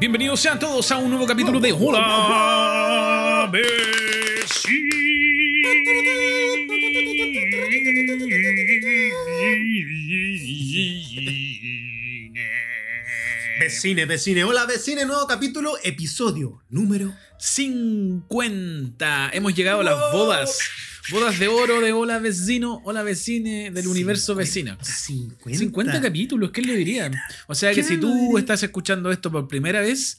Bienvenidos sean todos a un nuevo capítulo de Hola Vecine, vecine, hola vecine, nuevo capítulo, episodio número 50. Hemos llegado a las bodas. Bodas de oro de Hola Vecino, Hola Vecine del universo vecino. 50. 50 capítulos, ¿quién lo diría? O sea que ¿Quién si tú estás escuchando esto por primera vez,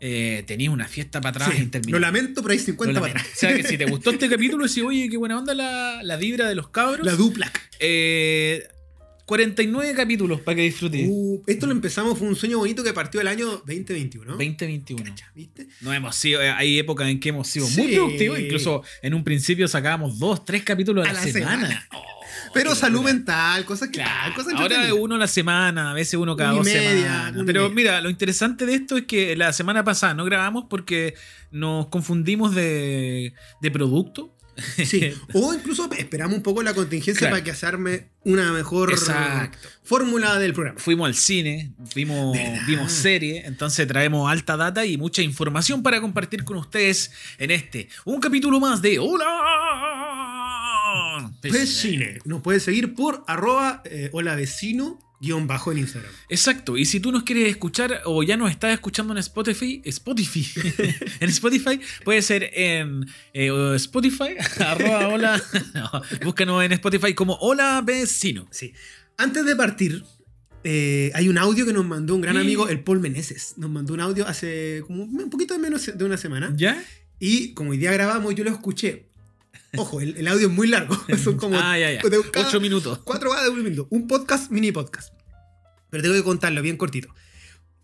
eh, tenías una fiesta para atrás Sí, interminable. lo lamento, pero hay 50 Lo para atrás. O sea que si te gustó este capítulo, si oye, qué buena onda la, la vibra de los cabros. La dupla. Eh, 49 capítulos para que disfrutes. Uh, esto lo empezamos, fue un sueño bonito que partió el año 2021. 2021. Cacha, ¿Viste? No hemos sido, eh, hay épocas en que hemos sido Sí. muy productivos. Incluso en un principio sacábamos dos, tres capítulos a, A la, semana. semana. Oh, Pero salud locura. mental, cosas que Claro, cosas ahora uno a la semana, a veces uno cada Una dos media, semanas. Pero media. mira, lo interesante de esto es que la semana pasada no grabamos porque nos confundimos de, de producto. Sí. O incluso esperamos un poco la contingencia Claro. para que se arme una mejor Exacto. fórmula del programa. Fuimos al cine, vimos, ¿Verdad? vimos serie, entonces traemos alta data y mucha información para compartir con ustedes en este, un capítulo más de Hola Vecine. Nos puedes seguir por arroba eh, hola vecino guion bajo en Instagram. Exacto, y si tú nos quieres escuchar o ya nos estás escuchando en Spotify, Spotify, en Spotify, puede ser en eh, Spotify, arroba hola, no, búscanos en Spotify como hola vecino. Sí. Antes de partir, eh, hay un audio que nos mandó un gran amigo, el Paul Meneses. Nos mandó un audio hace como un poquito menos de una semana. ¿Ya? Y como hoy día grabamos, yo lo escuché. Ojo, el, el audio es muy largo. Son como ah, ya, ya. de Ocho minutos. cuatro horas de un minuto. Un podcast, mini podcast. Pero tengo que contarlo bien cortito.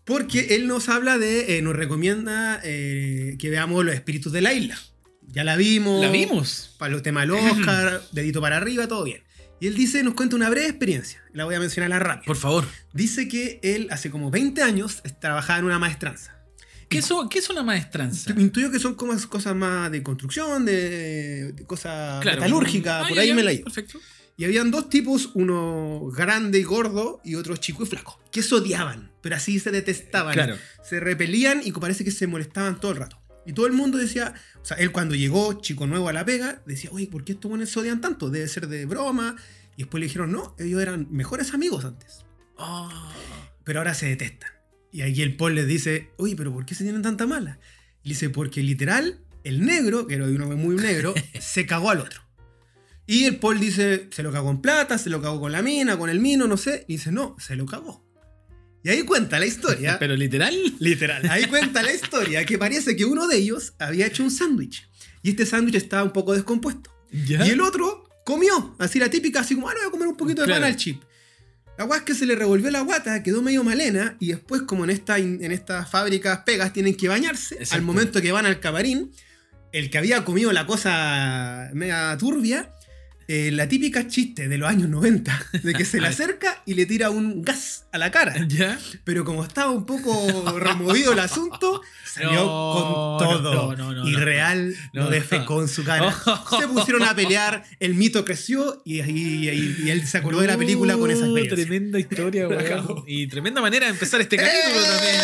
Porque él nos habla de, eh, nos recomienda eh, que veamos los espíritus de la isla. Ya la vimos. La vimos. Para los temas del Oscar, dedito para arriba, todo bien. Y él dice, nos cuenta una breve experiencia. La voy a mencionar a la rápida. Por favor. Dice que él hace como 20 años trabajaba en una maestranza. ¿Qué, so- qué es una maestranza? Intuyo que son como cosas más de construcción, de, de cosas Claro. metalúrgicas, Ah, por ya, ahí ya, me la llevo. Perfecto. Y habían dos tipos, uno grande y gordo y otro chico y flaco, que se odiaban, pero así se detestaban. Claro. Se repelían y parece que se molestaban todo el rato. Y todo el mundo decía, o sea, él cuando llegó, chico nuevo a la pega, decía, oye, ¿por qué estos buenos se odian tanto? Debe ser de broma. Y después le dijeron, no, ellos eran mejores amigos antes, Ah. pero ahora se detestan. Y ahí el Paul les dice, oye, pero ¿por qué se tienen tanta mala? Y dice, porque literal, el negro, que era de uno muy negro, se cagó al otro. Y el Paul dice, se lo cagó en plata, se lo cagó con la mina, con el mino, no sé. Y dice, no, se lo cagó. Y ahí cuenta la historia. Pero literal. Literal. Ahí cuenta la historia que parece que uno de ellos había hecho un sándwich. Y este sándwich estaba un poco descompuesto. ¿Ya? Y el otro comió, así la típica, así como, ah, no voy a comer un poquito de Claro. pan al chip. La guay es que se le revolvió la guata, quedó medio malena, y después, como en, esta, en estas fábricas pegas tienen que bañarse, Exacto. al momento que van al camarín, el que había comido la cosa mega turbia, eh, la típica chiste de los años 90, de que se le acerca y le tira un gas a la cara. ¿Ya? Pero como estaba un poco removido el asunto, salió No, con todo. no, no, y real No. lo defecó en su cara. Se pusieron a pelear, el mito creció y, y- y- y él se acordó de la película con esa experiencia. Tremenda historia, weón. Y tremenda manera de empezar este capítulo también.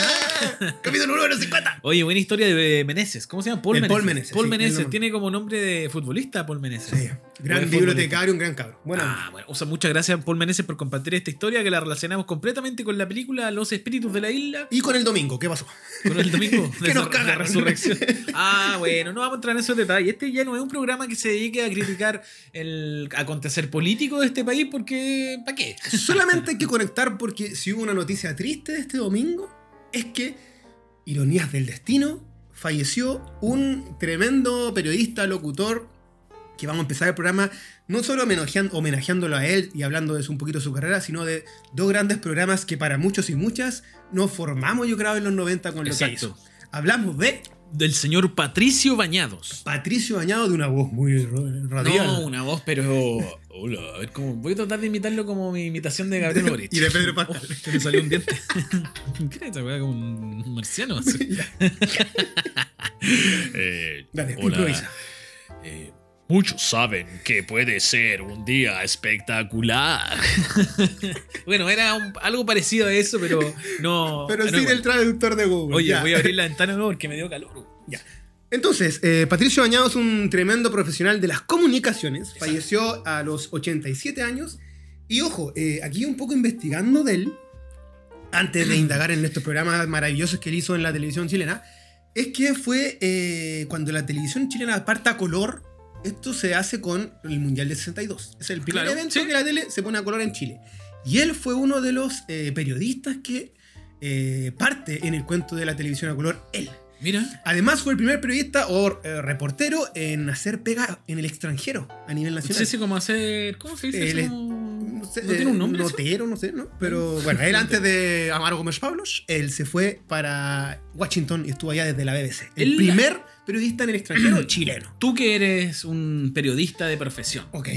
¡Eh! Capítulo número 50. Oye, buena historia de Meneses. ¿Cómo se llama? Paul El Meneses. Paul Meneses, Paul sí, Meneses. el nombre. Tiene como nombre de futbolista Paul Meneses. Sí, gran Buen bibliotecario, un gran cabro. Bueno, Ah, bueno, o sea, muchas gracias Paul Meneses por compartir esta historia que la relacionamos completamente con la película Los Espíritus de la Isla. y con el domingo, ¿qué pasó? Con el domingo Que nos la resurrección. Ah, bueno, no vamos a entrar en esos detalles. Este ya no es un programa que se dedique a criticar el acontecer político de este país porque ¿para qué? Solamente hay que conectar porque si hubo una noticia triste de este domingo, es que, ironías del destino, falleció un tremendo periodista, locutor, que vamos a empezar el programa no solo homenajeándolo a él y hablando de un poquito de su carrera, sino de dos grandes programas que para muchos y muchas nos formamos, yo creo, en los 90 con lo que Exacto. hizo. Hablamos de Del señor Patricio Bañados. Patricio Bañado de una voz muy radial. No, una voz, pero. Hola, a ver cómo. Voy a tratar de imitarlo como mi imitación de Gabriel Boric. y de Pedro Pascal. Oh, se me salió un diente. ¿Qué weá? Como un marciano. así. Eh, Dale, hola. Eh, Muchos saben que puede ser un día espectacular. bueno, era un- algo parecido a eso, pero no. Pero no sin el traductor de Google. Oye, ya. voy a abrir la ventana porque me dio calor. Ya. Entonces, eh, Patricio Bañado es un tremendo profesional de las comunicaciones. Falleció a los 87 años. Y ojo, eh, aquí un poco investigando de él, antes de indagar en estos programas maravillosos que él hizo en la televisión chilena, es que fue eh, cuando la televisión chilena parta a color. Esto se hace con el Mundial de 62. Es el primer Claro, evento sí. que la tele se pone a color en Chile. Y él fue uno de los eh, periodistas que eh, parte en el cuento de la televisión a color, él. Mira. Además fue el primer periodista o eh, reportero en hacer pega en el extranjero a nivel No nacional. sé si cómo hacer. ¿Cómo se dice? El-? Como- No, sé, ¿No tiene un nombre? eso? Notero, no sé, ¿no? Pero bueno, él antes de Amaro Gómez Pablos, él se fue para Washington y estuvo allá desde la BBC. El primer periodista en el extranjero chileno. Tú que eres un periodista de profesión Ok.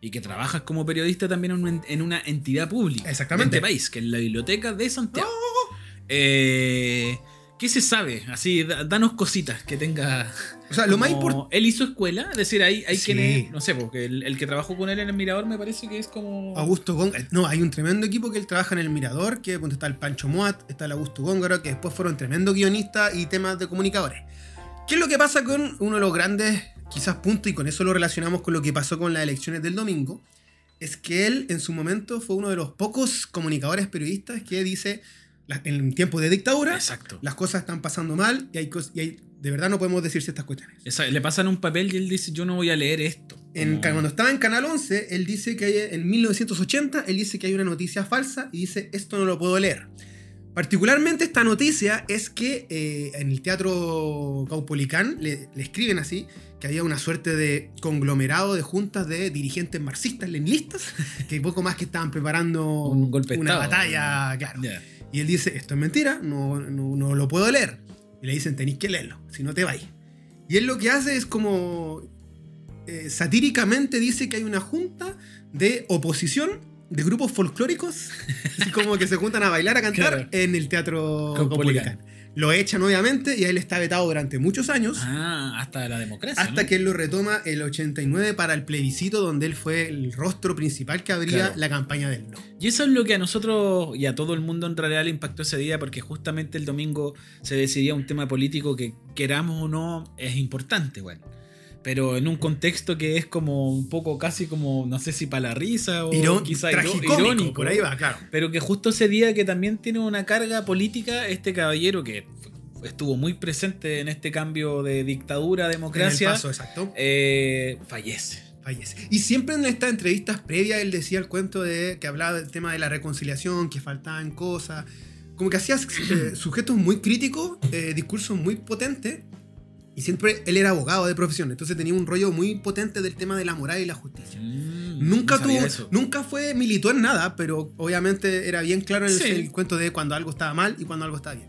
y que trabajas como periodista también en una, en una entidad pública Exactamente. de este país, que es la Biblioteca de Santiago. Eh, ¿Qué se sabe? Así, da- danos cositas que tenga. O sea, lo más importante. Él hizo escuela, es decir, hay, hay Sí. quienes. No sé, porque el, el que trabajó con él en el Mirador me parece que es como. Augusto Góngora. No, hay un tremendo equipo que él trabaja en el Mirador, que está el Pancho Moat, está el Augusto Góngora, que después fueron tremendos guionistas y temas de comunicadores. ¿Qué es lo que pasa con uno de los grandes, quizás, puntos, y con eso lo relacionamos con lo que pasó con las elecciones del domingo? Es que él, en su momento, fue uno de los pocos comunicadores periodistas que dice, en tiempos de dictadura, Exacto. las cosas están pasando mal y hay, y hay- de verdad no podemos decir ciertas cuestiones. Esa- le pasan un papel y él dice: Yo no voy a leer esto. En, cuando estaba en Canal 11, él dice que hay, en 1980, él dice que hay una noticia falsa y dice, esto no lo puedo leer. Particularmente esta noticia es que eh, en el Teatro Caupolicán le, le escriben así, que había una suerte de conglomerado de juntas de dirigentes marxistas, leninistas, que poco más que estaban preparando Un golpe una Estado. batalla, claro. Y él dice, esto es mentira, no, no, no lo puedo leer. Y le dicen, tenéis que leerlo, si no te vais. Y él lo que hace es como eh, satíricamente dice que hay una junta de oposición de grupos folclóricos, así como que se juntan a bailar, a cantar Claro. en el teatro. Caupolicán. Lo echan obviamente y él está vetado durante muchos años. Ah, hasta la democracia. Hasta ¿no? que él lo retoma el 89 para el plebiscito donde él fue el rostro principal que abría Claro. la campaña del no. Y eso es lo que a nosotros y a todo el mundo en realidad le impactó ese día, porque justamente el domingo se decidía un tema político que, queramos o no, es importante, bueno. Pero en un contexto que es como un poco casi como, no sé si para la risa o Irón- quizá irónico. por ahí va, claro. Pero que justo ese día que también tiene una carga política, este caballero que estuvo muy presente en este cambio de dictadura a En el democracia, paso, exacto. eh, fallece. fallece. Y siempre en estas entrevistas previas él decía el cuento de que hablaba del tema de la reconciliación, que faltaban cosas. Como que hacía eh, sujetos muy críticos, eh, discursos muy potentes. Y siempre él era abogado de profesión, entonces tenía un rollo muy potente del tema de la moral y la justicia. Mm, Nunca no tuvo, nunca fue militó en nada, pero obviamente era bien claro el, Sí. el cuento de cuando algo estaba mal y cuando algo estaba bien.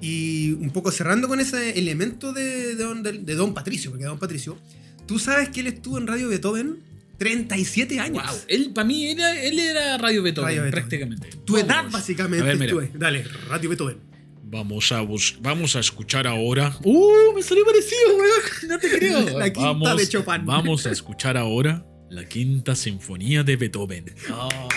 Y un poco cerrando con ese elemento de, de don, de- de don Patricio, porque don Patricio, tú sabes que él estuvo en Radio Beethoven 37 años. Wow, él para mí era, él era Radio Beethoven, Radio Beethoven. prácticamente. Tu edad Vamos. básicamente ver, estuve. Dale, Radio Beethoven. Vamos a, bus- vamos a escuchar ahora. Uh, me salió parecido, weón. No te creo. La quinta vamos, de Chopin. Vamos a escuchar ahora la quinta sinfonía de Beethoven. Oh,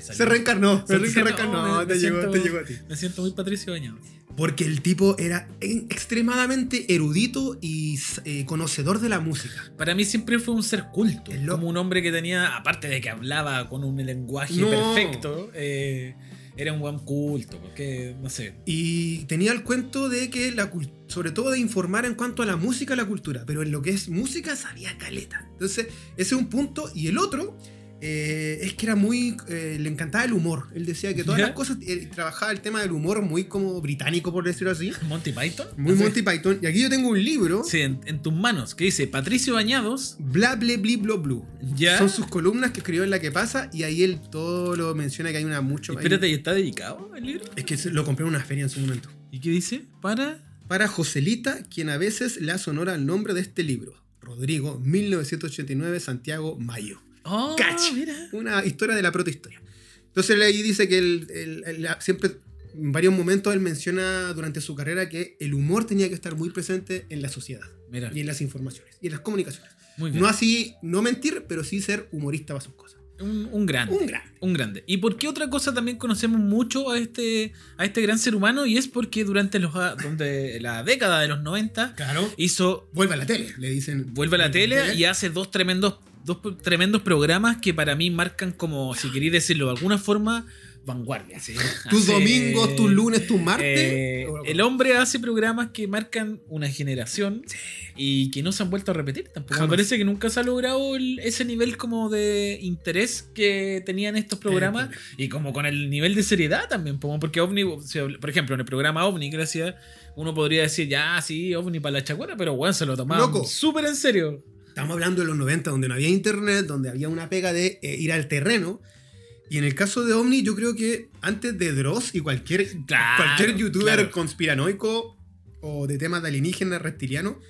Se reencarnó, se, Se reencarnó, me- te, me llegó, siento- te llegó a ti. Me siento muy Patricio Bañado. Porque el tipo era en- extremadamente erudito y eh, conocedor de la música. Para mí siempre fue un ser culto. Como un hombre que tenía, aparte de que hablaba con un lenguaje No. perfecto, eh, era un buen culto. Porque, no sé. Y tenía el cuento de que, la sobre todo de informar en cuanto a la música la cultura, pero en lo que es música sabía caleta. Entonces, ese es un punto. Y el otro eh, es que era muy. eh, le encantaba el humor. Él decía que todas ¿Ya? las cosas. eh, trabajaba el tema del humor muy como británico, por decirlo así. Monty Python. Muy. Monty Python. Y aquí yo tengo un libro. Sí, en, en tus manos, que dice Patricio Bañados. Bla blo blue. Ya. Son sus columnas que escribió en la que pasa. Y ahí él todo lo menciona que hay una mucho. Espérate, ¿y está dedicado el libro? es que lo compré en una feria en su momento. ¿Y qué dice? Para. para Joselita, quien a veces le hace honor al nombre de este libro. Rodrigo, 1989, Santiago, Mayo. Oh, Cach. mira. Una historia de la protohistoria. Entonces ahí dice que él, él- él siempre en varios momentos él menciona durante su carrera que el humor tenía que estar muy presente en la sociedad Mira, y en las informaciones y en las comunicaciones. muy bien. No así, no mentir, pero sí ser humorista para sus cosas. Un, un grande. Un gran. Un grande. ¿Y por qué otra cosa también conocemos mucho a este, a este gran ser humano? Y es porque durante los, donde la década de los 90 Claro. hizo Vuelve a la tele, le dicen. Vuelve a la tele y hace dos tremendos, dos tremendos programas que para mí marcan como, si queréis decirlo de alguna forma, vanguardia. Tus Hace- domingos, tus lunes, tus martes. Eh, el hombre hace programas que marcan una generación y que no se han vuelto a repetir tampoco. Jamás. Me parece que nunca se ha logrado el- ese nivel como de interés que tenían estos programas Eh, y como con el nivel de seriedad también. Porque OVNI, por ejemplo, en el programa OVNI, gracias, uno podría decir, ya, sí, OVNI para la chacuera, pero bueno, se lo tomaban súper en serio. Estamos hablando de los 90, donde no había internet, donde había una pega de eh, ir al terreno. Y en el caso de Omni, yo creo que antes de Dross y cualquier, Claro, cualquier youtuber claro. conspiranoico o de temas de alienígena reptiliano,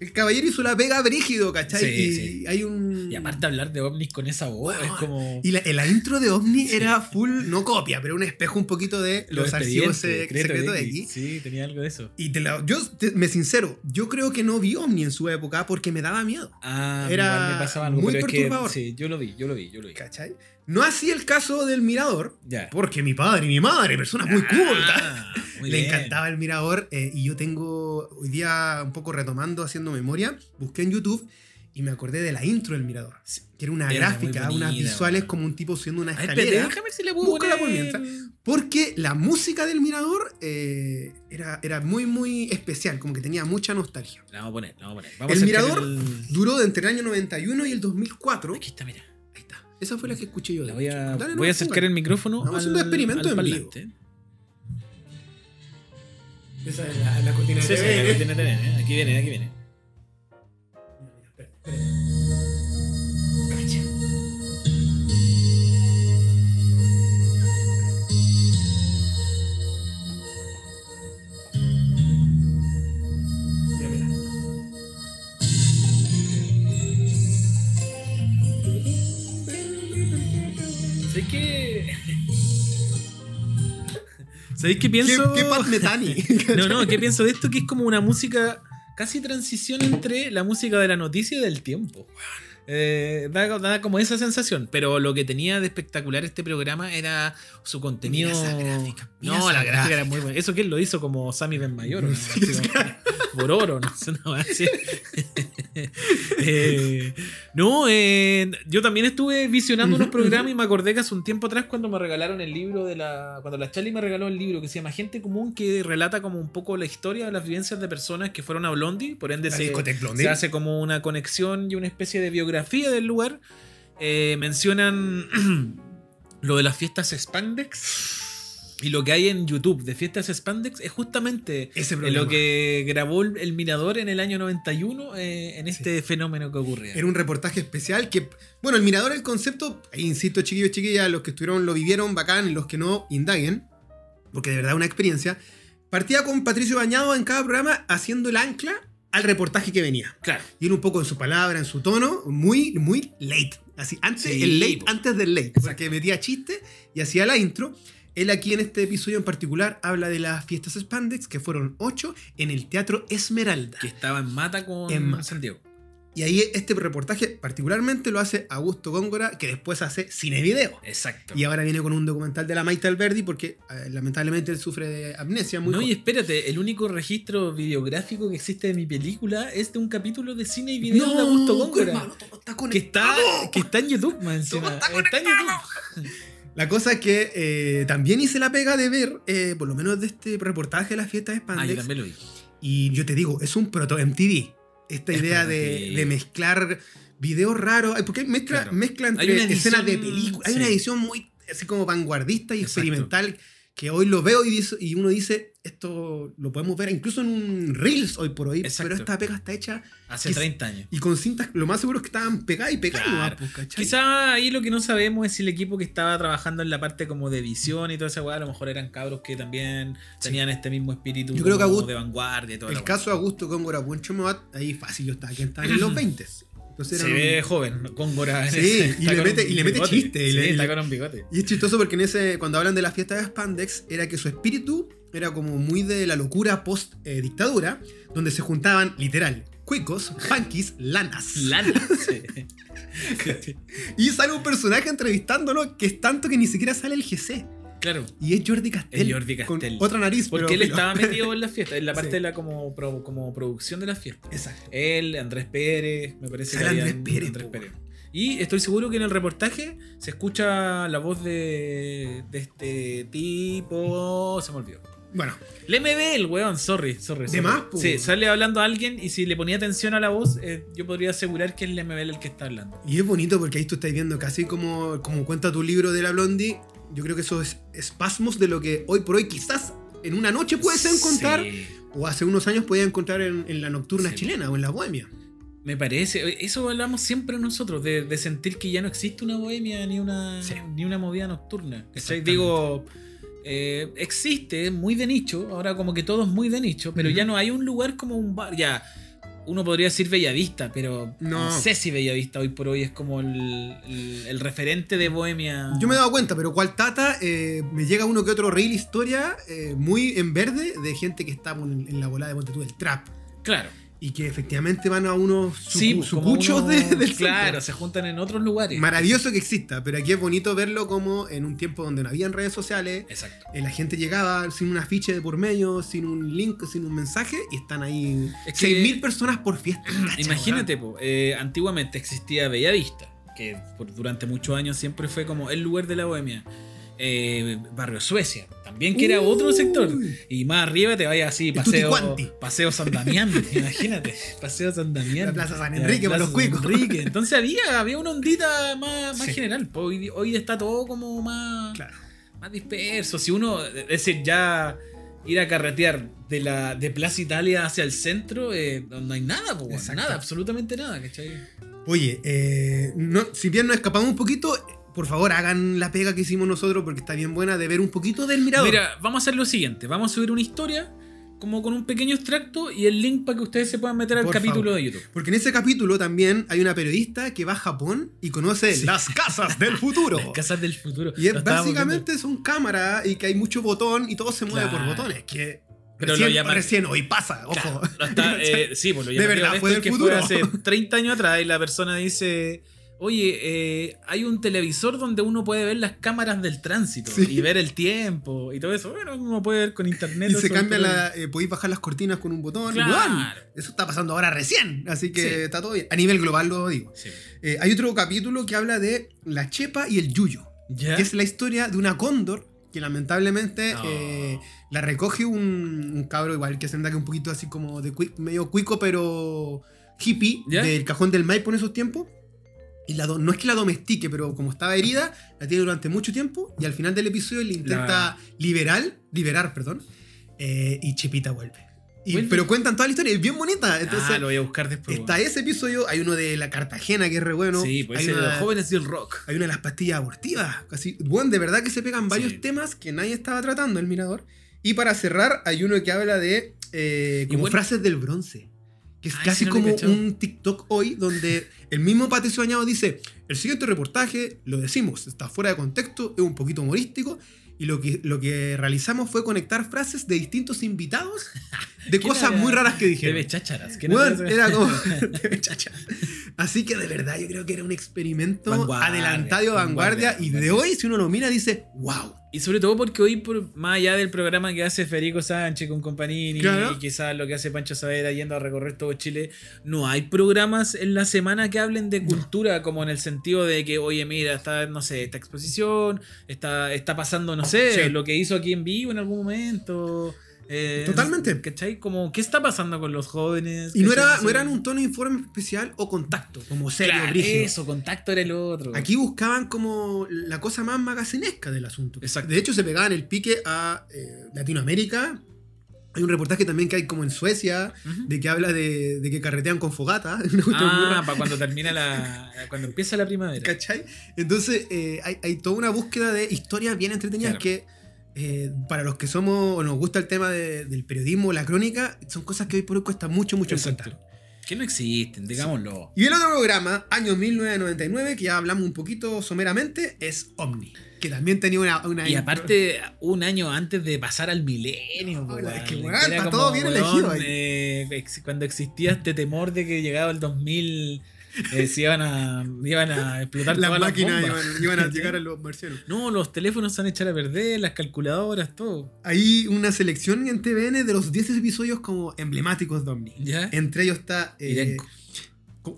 el caballero hizo la pega brígido, ¿cachai? Sí, y sí. hay un. Y aparte hablar de ovnis con esa voz es como... Y la, la intro de Omni era full, no copia, pero un espejo un poquito de los, archivos expedientes, eh, secretos de. X. Sí, tenía algo de eso. Y te la- yo te- me sincero, yo creo que no vi Omni en su época porque me daba miedo. Ah, Era me pasaba algo, muy pero es que perturbador. sí, yo lo vi, yo lo vi, yo lo vi. ¿Cachai? No así el caso del mirador, porque mi padre y mi madre, personas muy cultas, Ah, muy le bien. encantaba el mirador. eh, y yo tengo, hoy día, un poco retomando, haciendo memoria, busqué en YouTube y me acordé de la intro del mirador. Que era una Era gráfica, unas visuales como un tipo subiendo una A ver, espérate, escalera. déjame ver si le puedo Búscala por poner... mientras. Porque la música del mirador eh, era, era muy, muy especial, como que tenía mucha nostalgia. La vamos a poner, la vamos a poner. Vamos El a mirador el- duró entre el año 91 y el 2004. Aquí está, mira. Esa fue la que escuché yo. de La voy a. Dale, voy a no, acercar el micrófono Estamos al, haciendo experimento al en vivo. Esa es la, la cortina Sí, de sí, TV. aquí viene, viene, aquí viene, aquí viene. Mira, ¿Sabéis qué ¿Qué, pienso? qué Pat Metheny? No, no, ¿qué pienso de esto? Que es como una música, casi transición entre la música de la noticia y del tiempo. Eh, da, da como esa sensación, pero lo que tenía de espectacular este programa era su contenido. Mira esa gráfica, mira no, esa la gráfica gráfica. era muy buena. ¿Eso quién lo hizo como Sammy Ben Mayor? ¿no? Por oro, no sé, una wea así. Eh, no, eh, yo también estuve visionando unos programas y me acordé que hace un tiempo atrás cuando me regalaron el libro de la... Cuando la Charlie me regaló el libro que se llama Gente Común, que relata como un poco la historia de las vivencias de personas que fueron a Blondie, por ende se, se hace como una conexión y una especie de biografía del lugar. Eh, mencionan lo de las fiestas Spandex. Y lo que hay en YouTube de fiestas Spandex es justamente Ese lo que grabó el, Mirador en el año 91 eh, en este fenómeno que ocurría. Era un reportaje especial que, bueno, el mirador, el concepto, ahí insisto, chiquillos, chiquillas, los que estuvieron lo vivieron bacán los que no, indaguen, porque de verdad una experiencia. Partía con Patricio Bañado en cada programa haciendo el ancla al reportaje que venía. Claro. Y era un poco en su palabra, en su tono, muy, muy late. Así, antes, Sí, el late po. antes del late. Porque metía chiste y hacía la intro. Él aquí en este episodio en particular habla de las fiestas Spandex, que fueron ocho, en el Teatro Esmeralda. Que estaba en Mata con En Mata. Santiago. Y ahí este reportaje particularmente lo hace Augusto Góngora, que después hace cine video. Exacto. Y ahora viene con un documental de la Maite Alberdi, porque eh, lamentablemente él sufre de amnesia muy no, y espérate, el único registro videográfico que existe de mi película es de un capítulo de cine y video de Augusto Góngora. hermano, todo está Que está, que está en YouTube. Todo está Está en YouTube. La cosa es que eh, también hice la pega de ver, eh, por lo menos de este reportaje de las fiestas de Ah, yo Spandex. también lo vi. y yo te digo, es un proto MTV. Esta Es idea de, de mezclar videos raros. ay, Porque mezcla, Claro. mezcla entre escenas de películas. Hay sí. una edición muy así como vanguardista y Exacto. experimental que hoy lo veo y, dice- y uno dice, esto lo podemos ver incluso en un Reels hoy por hoy. Exacto. Pero esta pega está hecha Hace Quiz- 30 años. y con cintas, lo más seguro es que estaban pegadas y pegadas. Claro. pues. Quizá ahí lo que no sabemos es si el equipo que estaba trabajando en la parte como de edición y toda esa weá, a lo mejor eran cabros que también tenían este mismo espíritu Yo creo que Augusto- de vanguardia y todo El caso de Augusto Góngora Moat, ahí fácil yo estaba, que estaba en los 20. Entonces Se ve joven, con Sí, ese- y está le mete- y le mete chiste, y Sí, le- está y le- con un bigote. Y es chistoso porque en ese, cuando hablan de la fiesta de Spandex, era que su espíritu era como muy de la locura post-dictadura, donde se juntaban, literal, cuicos, punkies, lanas. Lana. Sí. Y sale un personaje entrevistándolo que es tanto que ni siquiera sale el GC. Claro. Y es Jordi Castell. Es Jordi Con Castell. otra nariz, Porque pero él filo. estaba metido en la fiesta, en la parte Sí. de la como, pro- como producción de la fiesta. Exacto. Él, Andrés Pérez, me parece había Andrés Pérez, Andrés. Pérez. Y estoy seguro que en el reportaje se escucha la voz de, de este tipo. Se me olvidó. Bueno, el weón, sorry, sorry. sorry. más, po. Sí, sale hablando a alguien y si le ponía atención a la voz, eh, yo podría asegurar que es Lemebel el que está hablando. y es bonito porque ahí tú estás viendo casi como, como cuenta tu libro de la Blondie. Yo creo que esos espasmos de lo que hoy por hoy quizás en una noche puedes encontrar Sí, o hace unos años podías encontrar en, en la nocturna Sí. chilena o en la bohemia. me parece. Eso hablamos siempre nosotros, de, de sentir que ya no existe una bohemia ni una, Sí. ni una movida nocturna. Digo, eh, existe, muy de nicho, ahora como que todo es muy de nicho, pero ya no hay un lugar como un bar. Ya, uno podría decir Bellavista, pero no, No. sé si Bellavista hoy por hoy es como el, el- el referente de bohemia. Yo me he dado cuenta, pero cual tata, eh, me llega uno que otro reel historia eh, muy en verde de gente que está en, en la volada de Monte tú, del trap. Claro. Y que efectivamente van a unos su, Sí, sucuchos uno- de- del Claro, centro. se juntan en otros lugares. Maravilloso que exista, pero aquí es bonito verlo como en un tiempo donde no habían redes sociales, Exacto. eh, la gente llegaba sin un afiche de por medio, sin un link, sin un mensaje, y están ahí Es que- 6.000 personas por fiesta. Imagínate, po, eh, antiguamente existía Bellavista, que por- durante muchos años siempre fue como el lugar de la bohemia. Eh, Barrio Suecia, también que era otro sector. Y más arriba te vayas así, paseo, paseo San Damián, imagínate, paseo San Damián. La Plaza San Enrique para los cuicos. Enrique. Entonces había, había una ondita más, más Sí. general. Hoy, hoy está todo como más, Claro. más disperso. Si uno, es decir, ya ir a carretear de la de Plaza Italia hacia el centro, eh, no hay nada, po, nada, absolutamente nada, ¿cachai? Oye, eh, no, si bien nos escapamos un poquito, por favor hagan la pega que hicimos nosotros porque está bien buena de ver un poquito del mirador. Mira, vamos a hacer lo siguiente: vamos a subir una historia, como con un pequeño extracto, y el link para que ustedes se puedan meter al Por capítulo favor. de YouTube. Porque en ese capítulo también hay una periodista que va a Japón y conoce Sí. las casas del futuro. Las casas del futuro. Y es básicamente son cámaras y que hay mucho botón y todo se mueve por botones. Que Pero recién, lo llaman- recién hoy pasa, ojo. Claro, lo está- eh, sí, pues lo De llamativo verdad, fue del que futuro. hace 30 años atrás y la persona dice, oye, eh, hay un televisor donde uno puede ver las cámaras del tránsito Sí. y ver el tiempo y todo eso. Bueno, uno puede ver con internet. y se cambia la. eh, podéis bajar las cortinas con un botón. Claro. Eso está pasando ahora recién. Así que Sí. está todo bien. A nivel global lo digo. Sí. Eh, hay otro capítulo que habla de la chepa y el yuyo. ¿Ya? que es la historia de una cóndor que lamentablemente No. eh, la recoge un, un cabro igual que se anda que un poquito así como de medio cuico pero hippie ¿Ya? del cajón del Maipo en esos tiempos y la no es que la domestique pero como estaba herida la tiene durante mucho tiempo y al final del episodio le intenta liberar liberar perdón eh, y Chepita vuelve. Y- ¿Vuelve? pero cuentan toda la historia es bien bonita entonces ah, lo voy a buscar después. está ese episodio hay uno de la Cartagena que es re bueno sí, pues hay ese de los jóvenes del rock. hay una de las pastillas abortivas. Casi, bueno, de verdad que se pegan varios Sí. temas que nadie estaba tratando el mirador. Y para cerrar, hay uno que habla de eh, como bueno- frases del bronce. Que es casi no como un TikTok hoy, donde el mismo Patricio Bañado dice: El siguiente reportaje, lo decimos, está fuera de contexto, es un poquito humorístico. Y lo que, lo que realizamos fue conectar frases de distintos invitados de ¿Quién cosas era? muy raras que dijeron. TV chácharas. ¿Quién Weón, era como. Así que de verdad yo creo que era un experimento Vanguardia, adelantado de vanguardia, vanguardia, y de hoy si uno lo mira dice, wow. Y sobre todo porque hoy, por, más allá del programa que hace Federico Sánchez con Companini Claro. y quizás lo que hace Pancho Saavedra yendo a recorrer todo Chile, no hay programas en la semana que hablen de cultura, como en el sentido de que, oye, mira, está, no sé, esta exposición, está, está pasando, no sé, Sí. lo que hizo aquí en vivo en algún momento. Eh, Totalmente. ¿Cachai? Como, ¿qué está pasando con los jóvenes? Y no, era, no eran un tono de informe especial o contacto, como serio, Claro, eso, contacto era el otro. Aquí buscaban como la cosa más magacinesca del asunto. Exacto. De hecho, se pegaban el pique a eh, Latinoamérica. Hay un reportaje también que hay como en Suecia, de que habla de, de que carretean con fogata. Muy Ah, para cuando termina la. cuando empieza la primavera. ¿Cachai? Entonces eh, hay, hay toda una búsqueda de historias bien entretenidas Claro. que eh, para los que somos o nos gusta el tema de- del periodismo, la crónica, son cosas que hoy por hoy cuesta mucho, mucho Exacto. encontrar. Que no existen, digámoslo. Y el otro programa, año 1999, que ya hablamos un poquito someramente, es Omni. Que también tenía una. una Y aparte, un año antes de pasar al milenio, Hola, es que, era está como, todo bien weón, elegido ahí. eh, cuando existía este temor de que llegaba el 2000, eh, se iban a, iban a explotar las todas máquinas las iban, iban a llegar a los marcianos. No, los teléfonos se han echado a perder, las calculadoras, todo. Hay una selección en TVN de los 10 episodios como emblemáticos de Omni. ¿Ya? Entre ellos está. eh,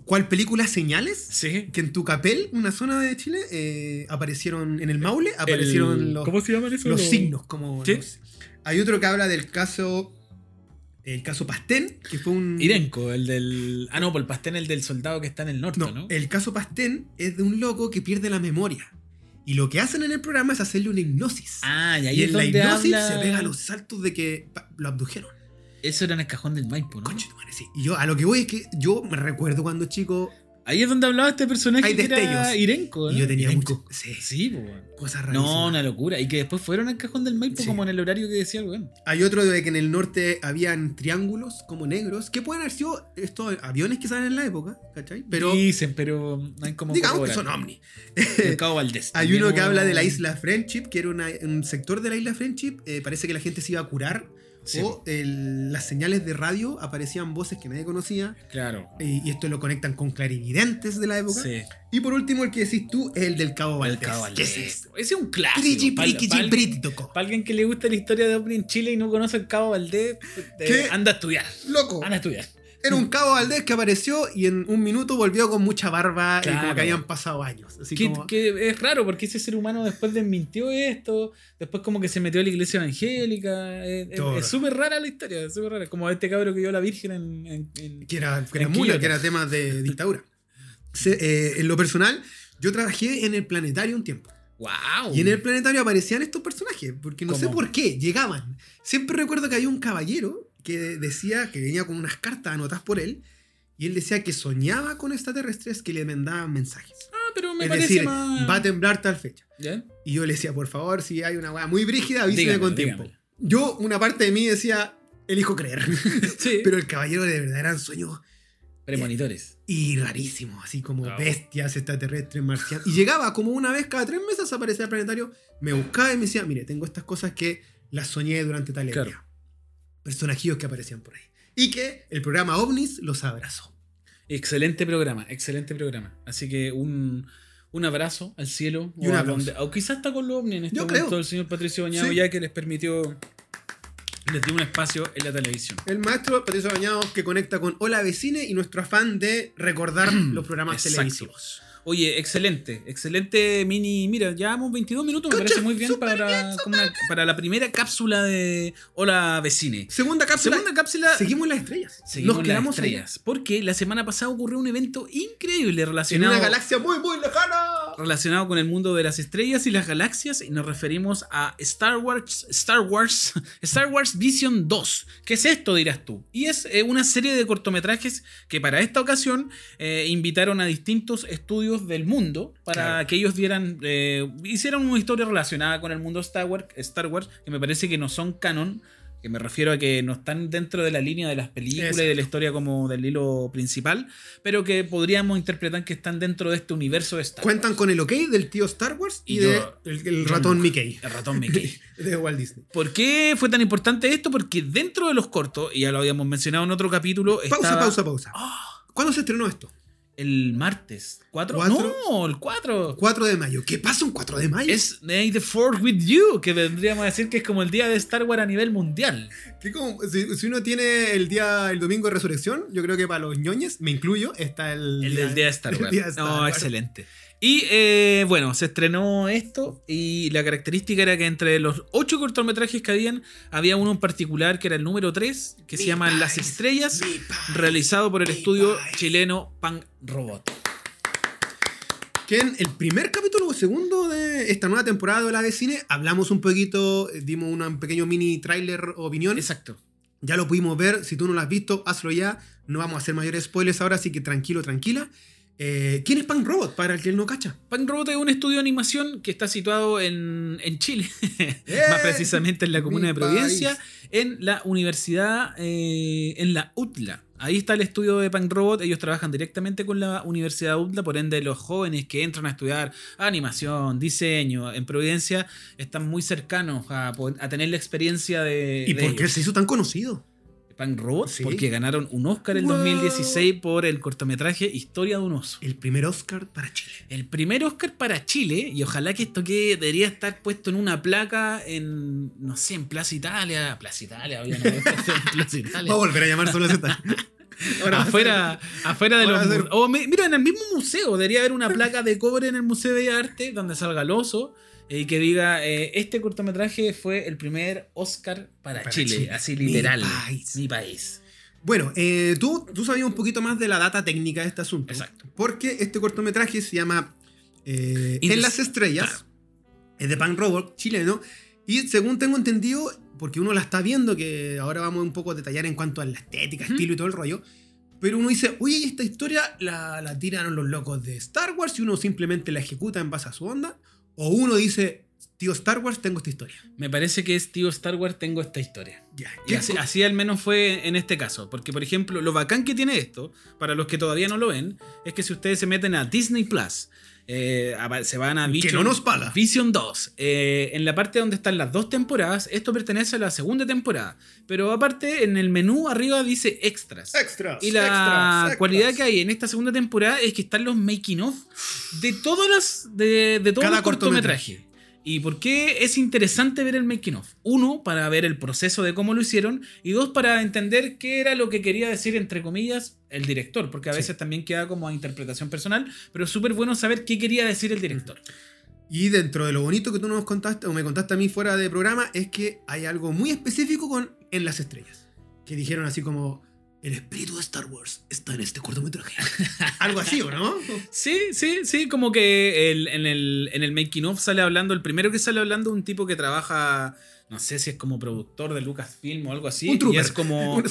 ¿Cuál película Señales? Sí. Que en Tucapel, una zona de Chile, eh, aparecieron en el Maule, aparecieron El- los, ¿Cómo se llaman esos? los signos. como ¿Sí? los- Hay otro que habla del caso. El caso Pastén, que fue un. Irenco, el del. Ah, no, por el pastel, el del soldado que está en el norte, No, ¿no? el caso Pastén es de un loco que pierde la memoria. Y lo que hacen en el programa es hacerle una hipnosis. Ah, y ahí y es en la donde hipnosis habla... se pega los saltos de que lo abdujeron. Eso era en el cajón del Maipo, ¿no? Conche sí. Y yo a lo que voy es que yo me recuerdo cuando chico Ahí es donde hablaba este personaje Hay que era ¿no? y yo tenía Irenco. mucho- sí, Sí, cosas rarísimas. No, una locura. Y que después fueron al cajón del Maipo Sí. como en el horario que decía el weón. Hay otro de que en el norte habían triángulos como negros, que pueden haber sido estos aviones que salen en la época, ¿cachai? Pero Dicen, pero no hay como digamos que son ovni. El Cabo Valdés. Hay uno que habla de la isla Friendship, que era una- un sector de la isla Friendship. eh, parece que la gente se iba a curar. Sí, O el- las señales de radio aparecían voces que nadie conocía. claro. y esto lo conectan con clarividentes de la época. Sí. Y por último, el que decís tú es el del Cabo El Valdés. ¿Qué es esto? Ese es un clásico. Para alguien que le gusta la historia de OVNI en Chile y no conoce el Cabo Valdés, eh, anda a estudiar. Loco. Anda a estudiar. Era un Cabo Valdés que apareció y en un minuto volvió con mucha barba y como que habían pasado años. Así Que, como, que es raro porque ese ser humano después desmintió esto, después como que se metió a la iglesia evangélica. Es- súper rara la historia, es súper rara. Como este cabro que vio a la Virgen en. en- en- que era, que era En mula, que era tema de dictadura. Se- eh, en lo personal, yo trabajé en el planetario un tiempo. ¡Wow! Y en el planetario aparecían estos personajes, porque no sé por qué, llegaban. Siempre recuerdo que había un caballero que decía que venía con unas cartas anotadas por él, y él decía que soñaba con extraterrestres que le mandaban mensajes. Ah, pero me es parece decir, más. va a temblar tal fecha. ¿Ya? Y yo le decía, por favor, si hay una weá muy brígida, Dígamelo, con tiempo. dígamelo. Yo, una parte de mí decía, elijo creer. Sí. Pero el caballero de verdad eran sueños Premonitores. y rarísimos, así como bestias extraterrestres, marcianos. Y llegaba como una vez cada tres meses, aparecía el planetario, me buscaba y me decía, mire, tengo estas cosas que las soñé durante tal Claro. Personajillos que aparecían por ahí. Y que el programa OVNIS los abrazó. Excelente programa, excelente programa. Así que un, un abrazo al cielo. Y o, a donde- o quizás está con los ovnis en este Yo momento creo. el señor Patricio Bañado, Sí. ya que les permitió, les dio un espacio en la televisión. El maestro Patricio Bañados que conecta con Hola Vecine y nuestro afán de recordar los programas Exacto. televisivos. Oye, excelente, excelente mini. Mira, llevamos 22 minutos, me parece muy bien para, como una- para la primera cápsula de Hola Vecine. Segunda cápsula. Segunda cápsula. Seguimos las estrellas. Seguimos Nos las quedamos ahí. estrellas. Porque la semana pasada ocurrió un evento increíble En relacionado, una galaxia muy, muy lejana. Relacionado con el mundo de las estrellas y las galaxias. Y nos referimos a Star Wars, Star Wars, Star Wars Vision 2. ¿Qué es esto, dirás tú? Y es eh, una serie de cortometrajes que para esta ocasión eh, invitaron a distintos estudios del mundo para Claro. que ellos dieran, eh, hicieran una historia relacionada con el mundo Star Wars, Star Wars, que me parece que no son canon. Que me refiero a que no están dentro de la línea de las películas y de la historia como del hilo principal, pero que podríamos interpretar que están dentro de este universo de Star Wars. Cuentan con el ok del tío Star Wars y, Y de yo- el, ratón no. Mickey. El ratón Mickey. de Walt Disney. ¿Por qué fue tan importante esto? Porque dentro de los cortos, y ya lo habíamos mencionado en otro capítulo, Pausa, estaba pausa, pausa. Ah, ¿Cuándo se estrenó esto? El martes. ¿Cuatro? ¿Cuatro? No, el 4. 4 de mayo. ¿Qué pasa un 4 de mayo? Es May the Fourth with You, que vendríamos a decir que es como el día de Star Wars a nivel mundial. Que como- si, si uno tiene el día, el domingo de resurrección, yo creo que para los ñoñes, me incluyo, está el, El del día de Star Wars. día de Star no, Wars. excelente. Y eh, bueno, se estrenó esto y la característica era que entre los ocho cortometrajes que habían, había uno en particular que era el número 3, que se Mi llama Las Estrellas, realizado por el estudio país. chileno Pan Robot. Que en el primer capítulo o segundo de esta nueva temporada de la de cine, hablamos un poquito, eh, dimos un pequeño mini tráiler opinión. Exacto. Ya lo pudimos ver. Si tú no lo has visto, hazlo ya. No vamos a hacer mayores spoilers ahora, así que tranquilo, tranquila. Eh, ¿Quién es Punk Robot? Para el que no cacha. Pan Robot es un estudio de animación que está situado en, en Chile, más precisamente en la comuna de Providencia, en la universidad, eh, en la UTLA. Ahí está el estudio de Punk Robot. Ellos trabajan directamente con la Universidad UTLA, por ende los jóvenes que entran a estudiar animación, diseño en Providencia están muy cercanos a, tener la experiencia de... ¿Y de por qué ellos. se hizo tan conocido? Punk Robot? Sí. Porque ganaron un Oscar en Wow. 2016 por el cortometraje Historia de un oso. El primer Oscar para Chile. El primer Oscar para Chile, y ojalá que esto que debería estar puesto en una placa en, no sé, en Plaza Italia. Plaza Italia, obviamente. en Plaza Italia. Va a volver a llamar solo Z. Ahora afuera, afuera de ahora los o mi- mira, en el mismo museo debería haber una placa de cobre en el Museo de Arte donde salga el oso y que diga eh, este cortometraje fue el primer Oscar para, Para Chile, Chile. así Mi literal. país. Mi país. Bueno, eh, tú, tú sabías un poquito más de la data técnica de este asunto. Exacto. Porque este cortometraje se llama eh, En las estrellas. Es de Pan Robot, chileno. Y según tengo entendido, porque uno la está viendo, que ahora vamos un poco a detallar en cuanto a la estética, estilo y todo el rollo. Pero uno dice, oye, ¿y esta historia la, la tiraron los locos de Star Wars y uno simplemente la ejecuta en base a su onda. O uno dice, tío Star Wars, tengo esta historia. Me parece que es tío Star Wars, tengo esta historia. Ya, Y ¿qué así, así al menos fue en este caso. Porque, por ejemplo, lo bacán que tiene esto, para los que todavía no lo ven, es que si ustedes se meten a Disney Plus, eh, se van a Que Vision, no nos. Vision 2. eh, en la parte donde están las dos temporadas, esto pertenece a la segunda temporada. Pero aparte, en el menú arriba dice extras. Extras. Y la extras, extras. cualidad que hay en esta segunda temporada es que están los making of de todas las de, de todos Cada los cortometrajes. ¿Y por qué es interesante ver el making of? Uno, para ver el proceso de cómo lo hicieron. Y dos, para entender qué era lo que quería decir, entre comillas, el director. Porque a Sí. veces también queda como a interpretación personal. Pero es súper bueno saber qué quería decir el director. Y dentro de lo bonito que tú nos contaste, o me contaste a mí fuera de programa, es que hay algo muy específico con En las Estrellas. Que dijeron así como, el espíritu de Star Wars está en este cortometraje. algo así, ¿o no? Sí, sí, sí, como que el- en, el, en el making of sale hablando, el primero que sale hablando un tipo que trabaja, no sé si es como productor de Lucasfilm o algo así. Un trooper. Y es como... Un.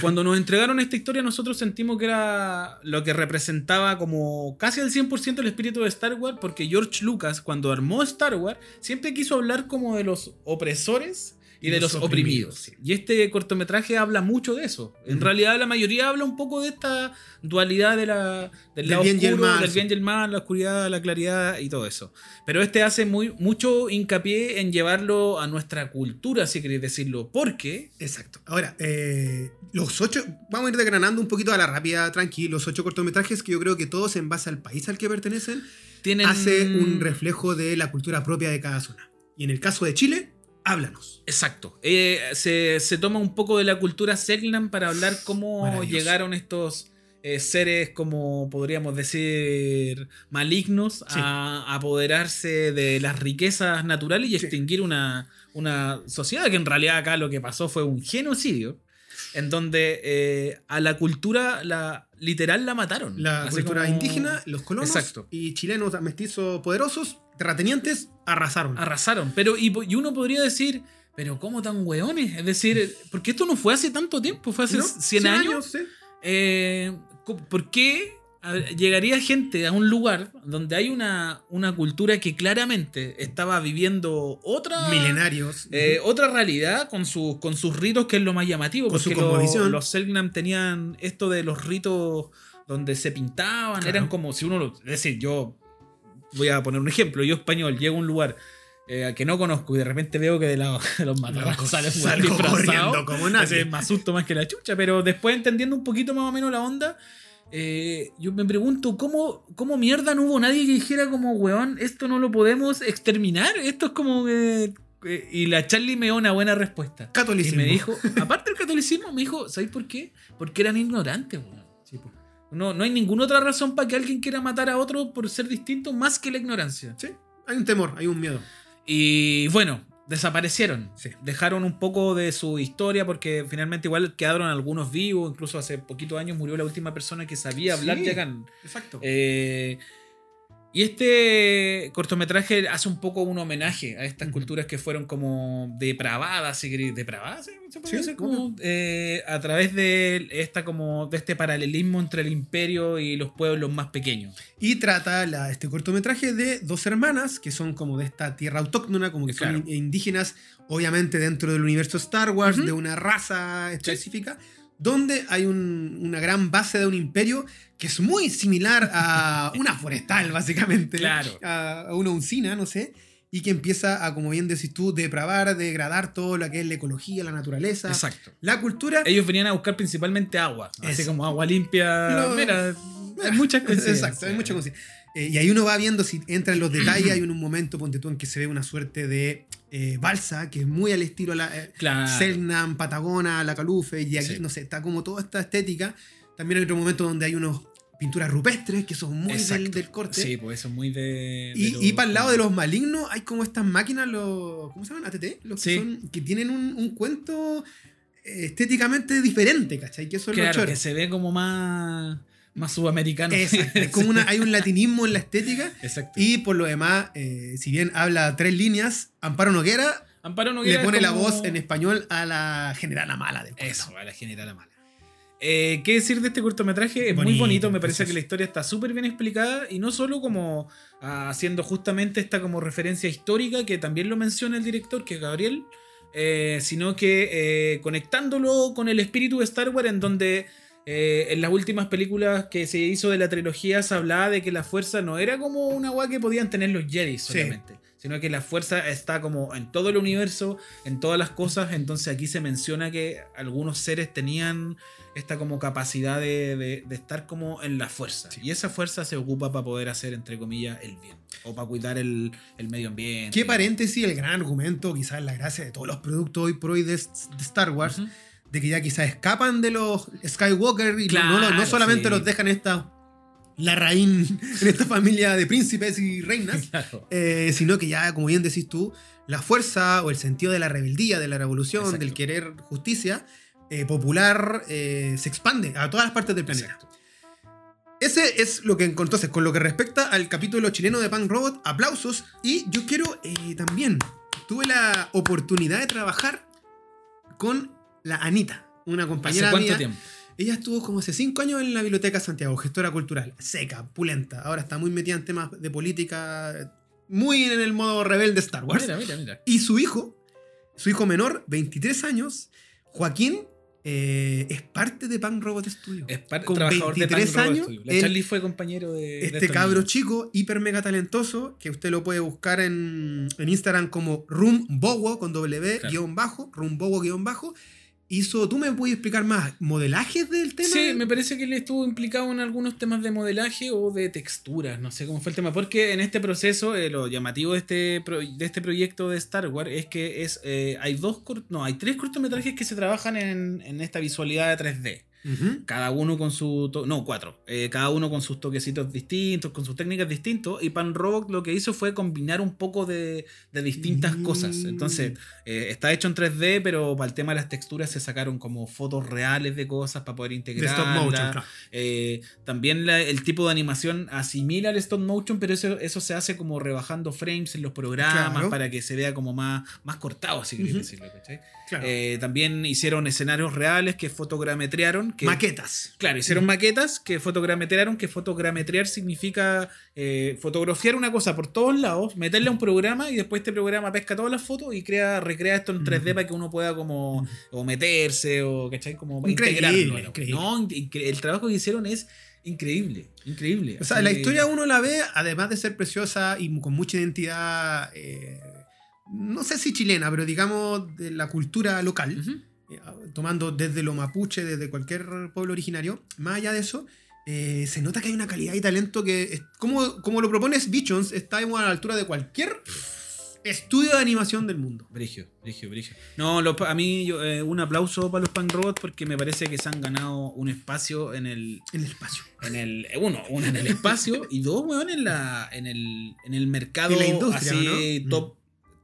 Cuando nos entregaron esta historia, nosotros sentimos que era lo que representaba como casi al 100% el espíritu de Star Wars, porque George Lucas, cuando armó Star Wars, siempre quiso hablar como de los opresores y de los, oprimidos. Y este cortometraje habla mucho de eso. En realidad, la mayoría habla un poco de esta dualidad de la, del Del lado bien y el oscuro, mal, del sí. bien y el mal, la oscuridad, la claridad y todo eso. Pero este hace muy, mucho hincapié en llevarlo a nuestra cultura, si queréis decirlo, porque Exacto. Ahora, eh, los ocho, vamos a ir desgranando un poquito a la rápida, tranqui, los ocho cortometrajes que yo creo que todos en base al país al que pertenecen, tienen... hace un reflejo de la cultura propia de cada zona. Y en el caso de Chile, háblanos. Exacto. Eh, se, se toma un poco de la cultura Selknam para hablar cómo llegaron estos eh, seres, como podríamos decir, malignos Sí. a apoderarse de las riquezas naturales y Sí. extinguir una, una sociedad que en realidad acá lo que pasó fue un genocidio. En donde eh, a la cultura la, literal la mataron. La Así cultura como indígena, los colonos Exacto. y chilenos mestizos poderosos, terratenientes, arrasaron. Arrasaron. Pero, y, y uno podría decir, pero ¿cómo tan hueones? Es decir, porque esto no fue hace tanto tiempo, fue hace ¿No? 100 años. sí. Eh, ¿Por qué llegaría gente a un lugar donde hay una, una cultura que claramente estaba viviendo otra, Milenarios. eh, otra realidad con, sus con sus ritos, que es lo más llamativo? Con su porque lo- cosmovisión. los Selknam tenían esto de los ritos donde se pintaban, Claro. eran como si uno, es decir, yo voy a poner un ejemplo, yo español, llego a un lugar eh, que no conozco y de repente veo que de, la- de los matarrajos salen un disfrazado. como nadie. Me asusto más que la chucha, pero después entendiendo un poquito más o menos la onda, eh, yo me pregunto, ¿cómo, ¿cómo mierda no hubo nadie que dijera como, weón, esto no lo podemos exterminar? Esto es como que... eh, Y la Charlie me dio una buena respuesta. Y Catolicismo. me dijo, aparte del catolicismo, me dijo, ¿sabéis por qué? Porque eran ignorantes, weón. Sí, po. No, no hay ninguna otra razón para que alguien quiera matar a otro por ser distinto más que la ignorancia. Sí, hay un temor, hay un miedo. Y bueno, desaparecieron. Sí. Dejaron un poco de su historia porque finalmente igual quedaron algunos vivos. Incluso hace poquitos años murió la última persona que sabía hablar Sí. Yakan. Exacto. Eh, y este cortometraje hace un poco un homenaje a estas culturas que fueron como depravadas, depravadas. ¿Se puede Sí, decir? Como, eh, a través de esta como de este paralelismo entre el imperio y los pueblos más pequeños. Y trata la- este cortometraje de dos hermanas que son como de esta tierra autóctona, como que son Claro. indígenas, obviamente dentro del universo Star Wars, de una raza específica, donde hay un- una gran base de un imperio que es muy similar a una forestal, básicamente. Claro. A, a una usina, no sé. Y que empieza a, como bien decís tú, depravar, degradar todo lo que es la ecología, la naturaleza, Exacto. la cultura. Ellos venían a buscar principalmente agua. Así como agua limpia. Lo- Mira, hay muchas coincidencias. Exacto, hay mucha coincidencia. Eh, y ahí uno va viendo si entra en los detalles. hay un, un momento, ponte tú, en que se ve una suerte de eh, balsa, que es muy al estilo la, eh, Claro. Patagona, La Calufe, y aquí, Sí. no sé, está como toda esta estética. También hay otro momento donde hay unos pinturas rupestres que son muy del, corte. Sí, pues eso es muy de. de Y, y para el lado de los malignos hay como estas máquinas, los, ¿cómo se llaman? ATT, los que, son, que tienen un, un cuento estéticamente diferente, ¿cachai? Que eso es lo que se ve como más. Más sudamericano. Exacto, es como una, hay un latinismo en la estética. Exacto. Y por lo demás, eh, si bien habla tres líneas, Amparo Noguera Amparo Noguera le pone la voz en español a la generala mala del. Eso, a la general mala. Eh, ¿Qué decir de este cortometraje? Es muy Bonito, me parece que la historia está súper bien explicada y no solo como ah, haciendo justamente esta como referencia histórica que también lo menciona el director, que es Gabriel, eh, sino que conectándolo con el espíritu de Star Wars en donde eh, en las últimas películas que se hizo de la trilogía se hablaba de que la fuerza no era como una agua que podían tener los Jedi solamente. Sino que la fuerza está como en todo el universo, en todas las cosas. Entonces aquí se menciona que algunos seres tenían esta como capacidad de, de- de estar como en la fuerza. Y esa fuerza se ocupa para poder hacer, entre comillas, el bien. O para cuidar el, el medio ambiente. Qué paréntesis, el gran argumento, quizás la gracia de todos los productos hoy por hoy de, de Star Wars. De que ya quizás escapan de los Skywalker y no- no, solamente sí. los dejan esta la raíz en esta familia de príncipes y reinas, Claro. eh, sino que ya, como bien decís tú, la fuerza o el sentido de la rebeldía, de la revolución, Exacto. del querer justicia eh, popular, eh, se expande a todas las partes del planeta. Exacto. Ese es lo que entonces, con lo que respecta al capítulo chileno de Punk Robot, aplausos. Y yo quiero también, tuve la oportunidad de trabajar con la Anita, una ¿Hace compañera cuánto mía. tiempo? Ella estuvo como hace cinco años en la Biblioteca Santiago, gestora cultural, seca, pulenta. Ahora está muy metida en temas de política, muy en el modo rebelde Star Wars. Mira, mira, mira. Y su hijo, su hijo menor, 23 años, Joaquín, eh, es parte de Punk Robot Studio. Es par- Con trabajador de 23 Punk Robot años, Studio. La Charlie fue compañero de. de Este cabro niños. chico, hiper mega talentoso, que usted lo puede buscar en, en Instagram como Rumbowo con W Claro. guion bajo, Rumbowo guion bajo. Hizo, ¿tú me puedes explicar más modelajes del tema? Sí, me parece que él estuvo implicado en algunos temas de modelaje o de texturas, no sé cómo fue el tema, porque en este proceso, eh, lo llamativo de este, pro- de este proyecto de Star Wars es que es eh, hay dos no, hay tres cortometrajes que se trabajan en, en esta visualidad de 3D. Cada uno con su. no, cuatro. Eh, cada uno con sus toquecitos distintos, con sus técnicas distintos. Y Pan Robot lo que hizo fue combinar un poco de, de distintas Mm. cosas. Entonces, eh, está hecho en 3D, pero para el tema de las texturas se sacaron como fotos reales de cosas para poder De integrar. stop motion, claro. Eh, también la- el tipo de animación asimila al stop motion, pero eso, eso se hace como rebajando frames en los programas Claro. para que se vea como más, más cortado, si querés decirlo, ¿cachai? Claro. Eh, también hicieron escenarios reales que fotogrametrearon. Que, Maquetas. Claro, hicieron maquetas que fotogrametrearon, que fotogrametrear significa eh, fotografiar una cosa por todos lados, meterle a un programa y después este programa pesca todas las fotos y crea, recrea esto en 3D Ujú. para que uno pueda como o meterse o ¿cachai? como Increíble, integrarlo. increíble. No, el trabajo que hicieron es increíble, increíble. O sea, la historia uno la ve, además de ser preciosa y con mucha identidad, eh, no sé si chilena, pero digamos de la cultura local, eh, tomando desde lo mapuche, desde cualquier pueblo originario, más allá de eso, eh, se nota que hay una calidad y talento que, es- como, como lo propones Bichons, está a la altura de cualquier estudio de animación del mundo. Brigio, brigio, brigio. No, los a mí yo, eh, un aplauso para los Punk Robots porque me parece que se han ganado un espacio en el, En el espacio. en el uno, uno en el espacio y dos, weón, en la en el, en el mercado En la industria, así ¿no? top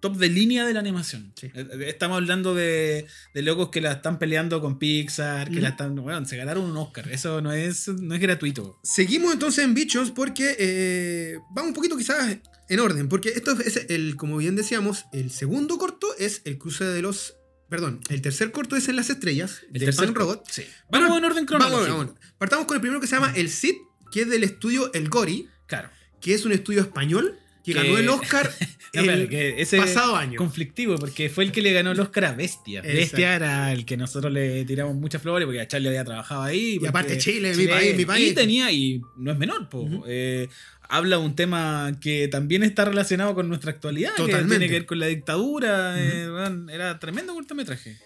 top de línea de la animación. Sí. Eh, eh, Estamos hablando de, de locos que la están peleando con Pixar, que la están, weón, se ganaron un Oscar. Eso no es no es gratuito. Seguimos entonces en bichos porque eh, vamos un poquito quizás en orden, porque esto es el, como bien decíamos, el segundo corto es el cruce de los, perdón, el tercer corto es en las estrellas El de tercer Pan Robot. Sí. Vamos en orden cronológico. Vamos, vamos. Partamos con el primero que se llama El Cid, que es del estudio El Gori, Claro. que es un estudio español que Que- ganó el Oscar No, el que ese pasado año. conflictivo, porque fue el que le ganó el Oscar a Bestia. Exacto. Bestia era el que nosotros le tiramos muchas flores porque a Charlie había trabajado ahí. Y aparte porque Chile, mi país, mi país. Y tenía, y no es menor, po, Ujú. eh, habla un tema que también está relacionado con nuestra actualidad, que Totalmente. tiene que ver con la dictadura. eh, era tremendo cortometraje.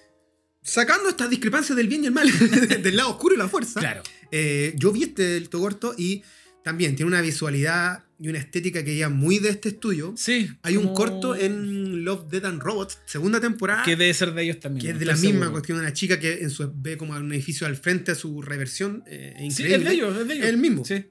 Sacando estas discrepancias del bien y el mal, del lado oscuro y la fuerza, Claro. eh, yo vi este del corto y también tiene una visualidad y una estética que ya muy de este estudio. Sí. Hay un corto en Love, Dead and Robots, segunda temporada, Que debe ser de ellos también. que es de la misma seguro. cuestión de una chica que en su, ve como un edificio al frente a su reversión. eh, Sí, es de ellos, es de ellos. El mismo. Sí.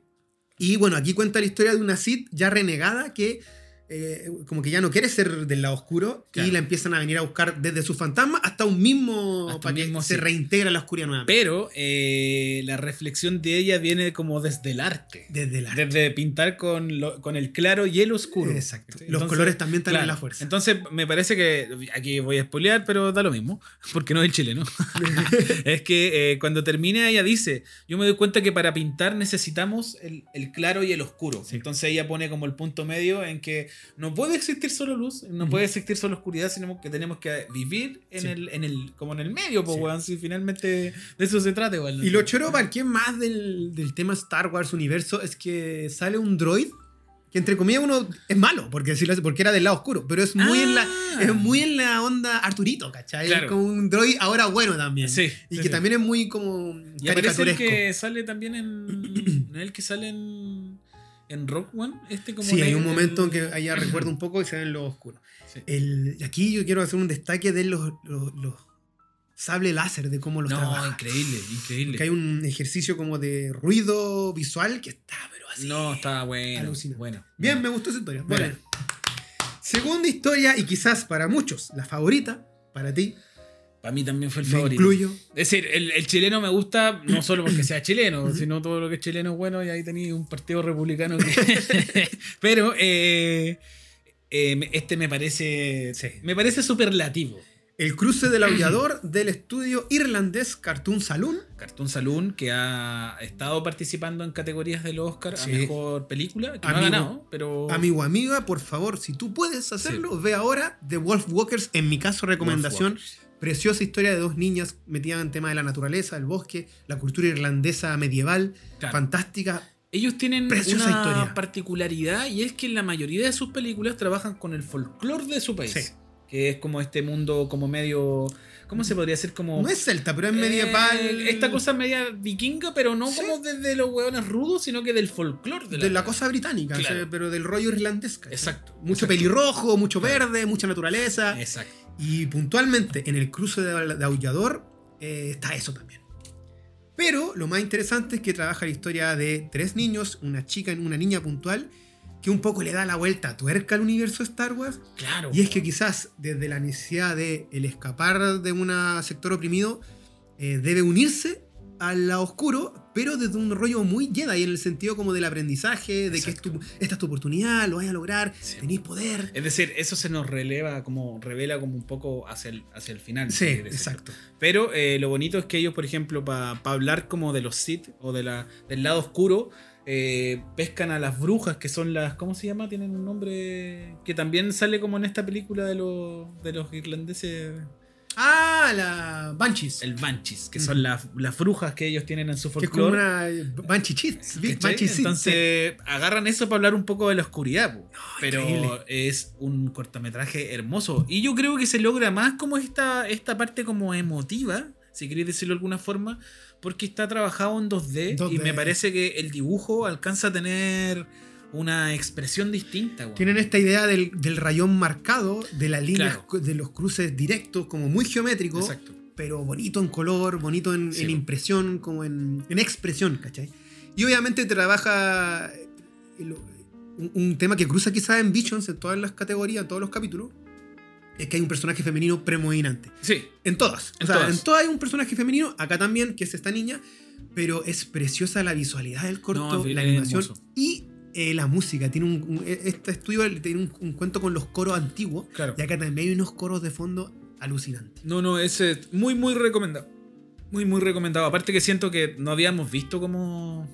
Y bueno, aquí cuenta la historia de una Sid ya renegada que eh, como que ya no quiere ser del lado oscuro Claro. y la empiezan a venir a buscar desde su fantasma hasta un mismo Hasta para un que mismo se reintegra la oscuridad nuevamente. Pero eh, la reflexión de ella viene como desde el arte. Desde la Desde pintar con, lo- con el claro y el oscuro. Exacto. Los colores también están en claro. la fuerza. Entonces, me parece que. Aquí voy a spoilear, pero da lo mismo. Porque no es el chileno. es que eh, cuando termina, ella dice: Yo me doy cuenta que para pintar necesitamos el, el claro y el oscuro. Entonces, ella pone como el punto medio en que no puede existir solo luz, no puede existir solo oscuridad, sino que tenemos que vivir en, Sí. el, en el, como en el medio, pues, Sí. weón. Si finalmente de eso se trata, igual. Y lo choro para quien más del, del tema Star Wars universo es que sale un droid que entre comillas uno es malo, porque, decirlo porque era del lado oscuro, pero es muy, en, la, Ah. es muy en la onda Arturito, ¿cachai? Claro. Es como un droid ahora bueno también. Sí, Y sí, que sí. también es muy como Y aparece el que sale también en. ¿no es el que sale en. En Rock One? Este como Sí, hay un momento en el- que ella recuerda un poco y se ve en lo oscuro. Sí. El, aquí yo quiero hacer un destaque de los, los, los sable láser, de cómo los No, trabaja. increíble, increíble. Que hay un ejercicio como de ruido visual que está, pero así. No, estaba bueno. Alucinante. Bueno. Bien, me gustó esa historia. Bueno. Bueno. Segunda historia, y quizás para muchos, la favorita, para ti, Para mí también fue el me favorito. incluyo. Es decir, el, el chileno me gusta no solo porque sea chileno, sino todo lo que es chileno es bueno y ahí tenéis un partido republicano. que- Pero eh, eh, este me parece. Me parece superlativo. El cruce del aullador del estudio irlandés Cartoon Saloon. Cartoon Saloon, que ha estado participando en categorías del Oscar Sí. a mejor película, que no ha Amigo- ganado, pero. Amigo, amiga, por favor, si tú puedes hacerlo, ve ahora The Wolf Walkers. En mi caso, recomendación. Preciosa historia de dos niñas metidas en tema de la naturaleza, el bosque, la cultura irlandesa medieval. Claro. Fantástica. Ellos tienen Preciosa una historia. particularidad y es que en la mayoría de sus películas trabajan con el folclore de su país. Sí. Que es como este mundo como medio... ¿Cómo se podría decir? Como... No es celta, pero es medieval. Eh, esta cosa media vikinga, pero no Sí. como desde los hueones rudos, sino que del folclore de de la, la cosa británica, Claro. o sea, pero del rollo irlandés. ¿cachai? Exacto. Mucho exacto. pelirrojo, mucho verde, mucha naturaleza. Exacto. Y puntualmente en el cruce de, de Aullador eh, está eso también. Pero lo más interesante es que trabaja la historia de tres niños, una chica y una niña puntual, que un poco le da la vuelta a tuerca al universo Star Wars. Claro. Y es que quizás desde la necesidad de el escapar de un sector oprimido, eh, debe unirse al lado oscuro, pero desde un rollo muy Jedi, en el sentido como del aprendizaje, de que es tu- esta es tu oportunidad, lo vas a lograr, Sí. tenéis poder. Es decir, eso se nos releva, como revela como un poco hacia el, hacia el final. Sí, exacto. Pero eh, lo bonito es que ellos, por ejemplo, para hablar como de los Sith o de la, del lado oscuro, eh, pescan a las brujas, que son las. ¿Cómo se llama? Tienen un nombre que también sale como en esta película de los, de los irlandeses. Ah, la Banshees. El Banshees, que Ujú. son las, las brujas que ellos tienen en su que es como folclore. una Banshee Cheats. ¿cachai? Banshee Seed, Entonces agarran eso para hablar un poco de la oscuridad, pero increíble. es un cortometraje hermoso y yo creo que se logra más como esta, esta parte como emotiva, si queréis decirlo de alguna forma, porque está trabajado en 2D, y 2D. me parece que el dibujo alcanza a tener una expresión distinta. weón. Tienen esta idea del, del rayón marcado, de las líneas, Claro. de los cruces directos, como muy geométrico, Exacto. pero bonito en color, bonito en, Sí, en impresión, como en, en expresión, ¿cachai? Y obviamente trabaja el- un, un tema que cruza quizás en Visions, en todas las categorías, en todos los capítulos, es que hay un personaje femenino predominante. Sí, En todas. En o sea, todas. en todas hay un personaje femenino, acá también, que es esta niña, pero es preciosa la visualidad del corto, No, la animación hermoso. y eh, la música. Tiene un, un- este estudio tiene un, un cuento con los coros antiguos, claro. y acá también hay unos coros de fondo alucinantes. No, no, es eh, muy, muy recomendado. Muy, muy recomendado. Aparte que siento que no habíamos visto como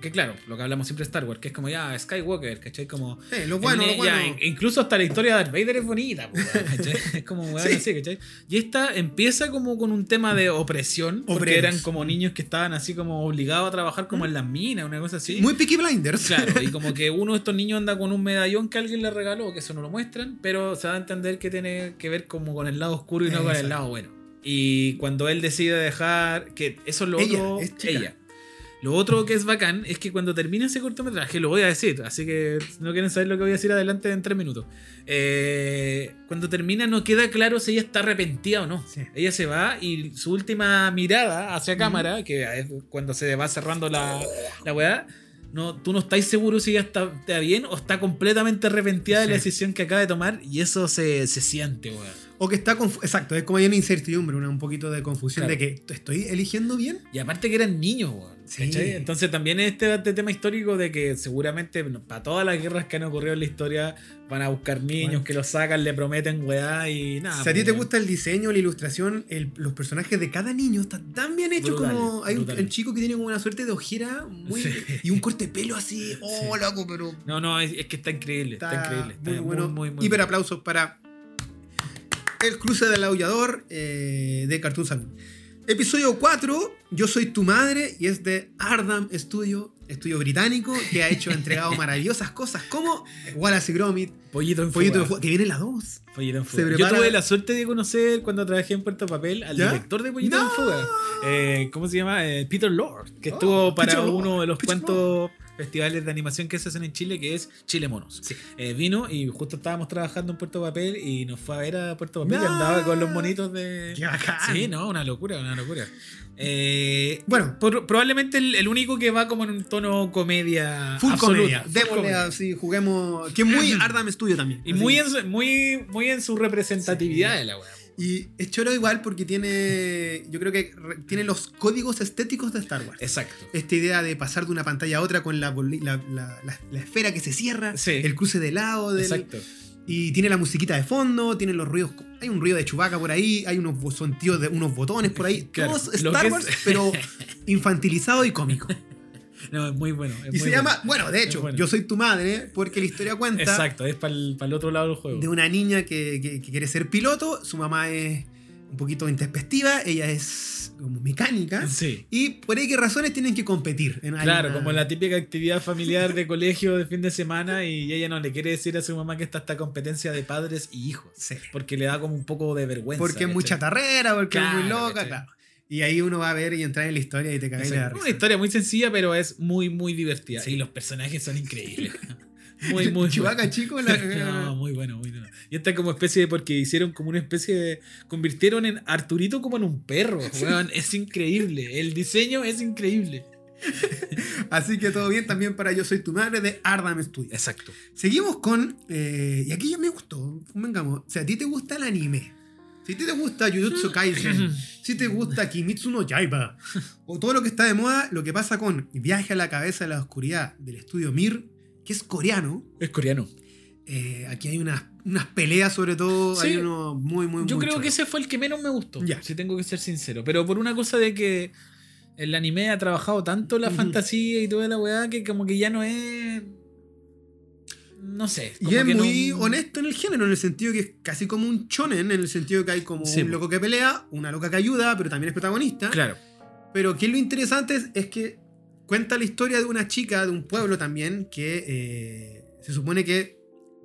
Porque claro, lo que hablamos siempre de Star Wars, que es como ya Skywalker, ¿cachai? Como... Eh, lo bueno, lo ya, incluso hasta la historia de Darth Vader es bonita, ¿cachai? Es como weón, Sí. así, ¿cachai? Y esta empieza como con un tema de opresión, porque eran como niños que estaban así como obligados a trabajar como en las minas, una cosa así. Muy Peaky Blinders. Claro, y como que uno de estos niños anda con un medallón que alguien le regaló, que eso no lo muestran, pero se da a entender que tiene que ver como con el lado oscuro y no con el lado bueno. Y cuando él decide dejar, que eso es lo Ella, otro, es ella. Lo otro que es bacán es que cuando termina ese cortometraje, lo voy a decir, así que no quieren saber lo que voy a decir adelante en tres minutos. Eh, cuando termina no queda claro si ella está arrepentida o no. Sí. Ella se va y su última mirada hacia cámara, que es cuando se va cerrando la, la weá, no, tú no estás seguro si ella está, está bien o está completamente arrepentida de la decisión que acaba de tomar y eso se, se siente, weón. O que está Exacto, es como hay una incertidumbre, una, un poquito de confusión Claro. de que estoy eligiendo bien. Y aparte que eran niños, weón. Sí. Entonces también este, este tema histórico de que seguramente para todas las guerras que han ocurrido en la historia van a buscar niños Bueno. que los sacan, le prometen weá y nada. si a ti pues, te weón. gusta el diseño, la ilustración, el- los personajes de cada niño están tan bien hechos Brutal, como hay un, el chico que tiene como una suerte de ojera muy, Sí. y un corte de pelo así, oh loco, pero No, no, es, es que está increíble, está, está, increíble. Está muy muy, bueno. muy, muy Hiper aplausos para el cruce del aullador eh, de Cartoon Saloon. Episodio 4, Yo soy tu madre, y es de Ardam Studio, estudio británico, que ha hecho, entregado maravillosas cosas como Wallace y Gromit, Pollito en Pollito de fuga. Que viene la 2. Pollito en fuga. Yo tuve la suerte de conocer cuando trabajé en Puerto Papel al ¿Ya? director de Pollito ¡No! en Fuga. Eh, ¿Cómo se llama? Eh, Peter Lord, que Oh, estuvo para Peter Lord, uno de los Peter cuantos festivales de animación que se hacen en Chile, que es Chile Monos. Sí. Eh, vino y justo estábamos trabajando en Puerto Papel y nos fue a ver a Puerto Papel y andaba con los monitos de... ¡Qué bacán! Sí, no, una locura, una locura. Eh, Bueno, por- probablemente el, el único que va como en un tono comedia full absoluta, comedia. Démosle así, juguemos. Que es muy Ardam Studio también. Y muy en, su, muy, muy en su representatividad Sí. de la weá. Y es choro igual porque tiene. Yo creo que re- tiene los códigos estéticos de Star Wars. Exacto. Esta idea de pasar de una pantalla a otra con la, la, la- la- la esfera que se cierra, Sí. el cruce de lado, del, Exacto. y tiene la musiquita de fondo, tiene los ruidos. Hay un ruido de chubaca por ahí, hay unos bo- sonidos de unos botones por ahí. Claro, Todo es lo Star es- Wars, pero infantilizado y cómico. No, es muy bueno. es Y muy se bueno. llama, bueno, de hecho, bueno. Yo soy tu madre, porque la historia cuenta Exacto, es para el, otro lado del juego. de una niña que, que- que quiere ser piloto, su mamá es un poquito intempestiva, ella es como mecánica. Sí. Y por ahí qué razones tienen que competir. En Claro, como la típica actividad familiar de colegio de fin de semana y ella no le quiere decir a su mamá que está esta competencia de padres y hijos. Sí. Porque le da como un poco de vergüenza. Porque es muy ¿cachai? chatarrera, porque es muy loca, claro. Y ahí uno va a ver y entrar en la historia y te cagáis la risa. Una historia muy sencilla, pero es muy, muy divertida. Sí. Y los personajes son increíbles. Muy, muy buenos. chico, la- No, muy bueno, muy bueno. Y esta como especie de. Porque hicieron como una especie de. Convirtieron en Arturito como en un perro. weón. Es increíble. El diseño es increíble. Así que todo bien también para Yo Soy Tu Madre de Ardam Studios. Exacto. Seguimos con. eh, y aquí ya me gustó. Vengamos. Si a ti te gusta el anime, si a ti te gusta Jujutsu Kaisen, si te gusta Kimitsu no Yaiba, o todo lo que está de moda, lo que pasa con Viaje a la cabeza de la oscuridad del estudio Mir, que es coreano. Es coreano. eh, aquí hay unas, unas peleas, sobre todo. Sí. Hay uno muy, muy, Yo muy creo choro. que ese fue el que menos me gustó. Si tengo que ser sincero. Pero por una cosa de que el anime ha trabajado tanto la fantasía y toda la weá que como que ya no es. No sé. Y es que no- muy honesto en el género, en el sentido que es casi como un chonen, en el sentido que hay como Sí, un loco que pelea, una loca que ayuda, pero también es protagonista. Claro. Pero que lo interesante es, es que cuenta la historia de una chica de un pueblo también que eh, se supone que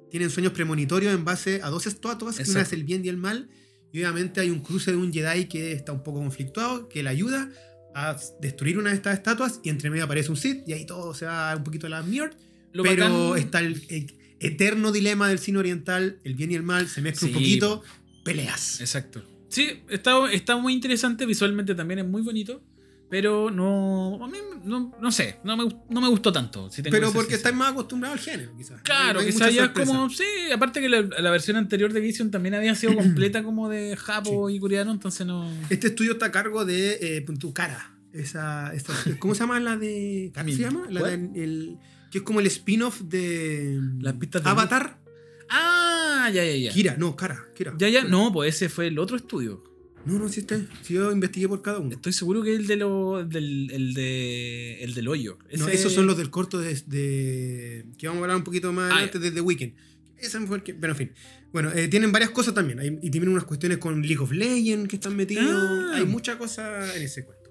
tienen sueños premonitorios en base a dos estatuas, que una es el bien y el mal, y obviamente hay un cruce de un Jedi que está un poco conflictuado, que le ayuda a destruir una de estas estatuas, y entre medio aparece un Sith, y ahí todo se va un poquito a la mierda. Lo pero bacán- está el, el eterno dilema del cine oriental, el bien y el mal, se mezcla un Sí, poquito, peleas. Exacto. Sí, está, está muy interesante, visualmente también es muy bonito, pero no, a mí no, no sé, no me, no me gustó tanto. si Pero porque estáis más acostumbrados al género, quizás. Claro, quizás ya es como, sí, aparte que la, la versión anterior de Vision también había sido completa como de japo y coreano, entonces no... Este estudio está a cargo de eh, tu cara. Esa, esa- ¿Cómo se llama la de. ¿Cómo se llama? La de, el, que es como el spin-off de. Las pistas de Avatar. Ah, ya, ya, ya. Kira, no, cara. Kira. Ya, ya, no, pues ese fue el otro estudio. No, no, sí está. Sí, yo investigué por cada uno. Estoy seguro que es el de lo, del, el de, el del hoyo. No, esos son los del corto de, de- que vamos a hablar un poquito más Ah, adelante de The Weeknd. Ese fue el que. Pero en fin. Bueno, eh, tienen varias cosas también. Hay- y tienen unas cuestiones con League of Legends que están metidos. Ah. Hay mucha cosa en ese cuento.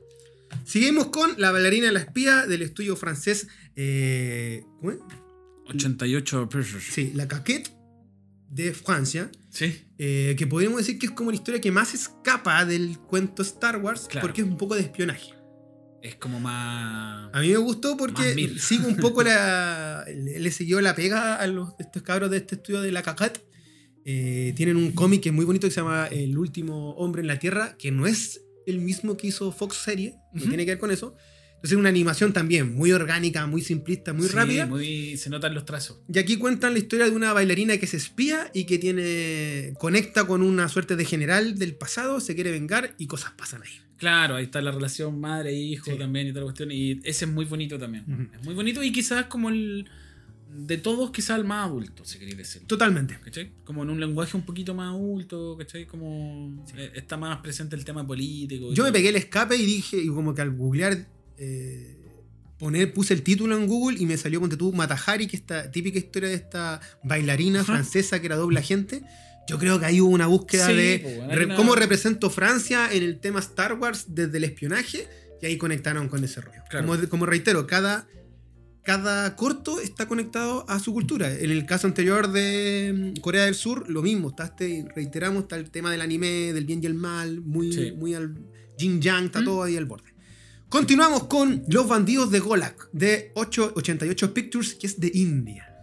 Seguimos con La bailarina de la espía del estudio francés. eh, ¿cómo es? 88 pesos. Sí, La Caquette de Francia. Sí. eh, que podríamos decir que es como la historia que más escapa del cuento Star Wars Claro. porque es un poco de espionaje. Es como más. A mí me gustó porque sigo un poco la. Le siguió la pega a los, estos cabros de este estudio de la Cacat. Eh, tienen un cómic que es muy bonito que se llama El último hombre en la Tierra, que no es el mismo que hizo Fox Serie, no Ujú. tiene que ver con eso. Entonces es una animación también muy orgánica, muy simplista, muy Sí, rápida. muy- se notan los trazos. Y aquí cuentan la historia de una bailarina que se espía y que tiene conecta con una suerte de general del pasado, se quiere vengar y cosas pasan ahí. Claro, ahí está la relación madre-hijo Sí. también y toda la cuestión. Y ese es muy bonito también. Es muy bonito y quizás como el. De todos, quizás el más adulto, si queréis decir. Totalmente. ¿Cachai? Como en un lenguaje un poquito más adulto, ¿cachai? Como eh, está más presente el tema político. Yo me pegué el escape y dije, y como que al googlear, eh, poner, puse el título en Google y me salió con tú Matahari, que es esta típica historia de esta bailarina Ajá. francesa que era doble agente. Yo creo que ahí hubo una búsqueda Sí, de pues, bueno, hay re- una- cómo represento Francia en el tema Star Wars desde el espionaje y ahí conectaron con ese rollo. Claro. Como, como reitero, cada, cada corto está conectado a su cultura. En el caso anterior de mm, Corea del Sur, lo mismo. Está este, reiteramos, está el tema del anime, del bien y el mal, muy, Sí. muy al yin yang, está ¿Mm? todo ahí al borde. Continuamos con Los bandidos de Golak, de 888 Pictures, que es de India.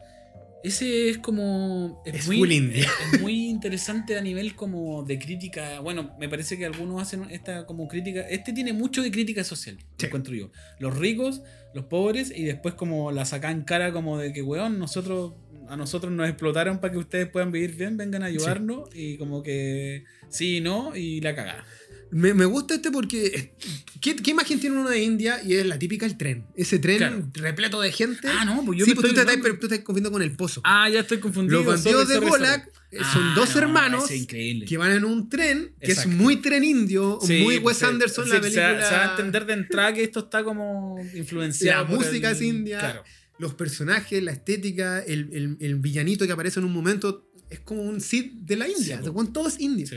Ese es como. Es, Es muy, full es muy interesante a nivel como de crítica. Bueno, me parece que algunos hacen esta como crítica. Este tiene mucho de crítica social, Sí. encuentro yo. Los ricos, los pobres, y después como la sacan cara como de que, weón, nosotros. A nosotros nos explotaron para que ustedes puedan vivir bien, vengan a ayudarnos. Y como que sí y no, y la cagada. Me, me gusta este porque. ¿qué, qué imagen tiene uno de India? Y es la típica el tren. Ese tren Claro. repleto de gente. Ah, no, pues yo sí, me pues tú estoy te, estás, tú estás confundiendo con el pozo. Ah, ya estoy confundido. Los bandidos sorry, de Golak eh, son Ah, dos no, hermanos que van en un tren que Exacto. es muy tren indio, Sí, muy pues, Wes se- Anderson, sí, la se película. va- Se, va a entender de entrada que esto está como influenciado. La música el- es india. Claro. Los personajes, la estética, el, el- el villanito que aparece en un momento es como un Sith de la India. Sí, con todo es indio.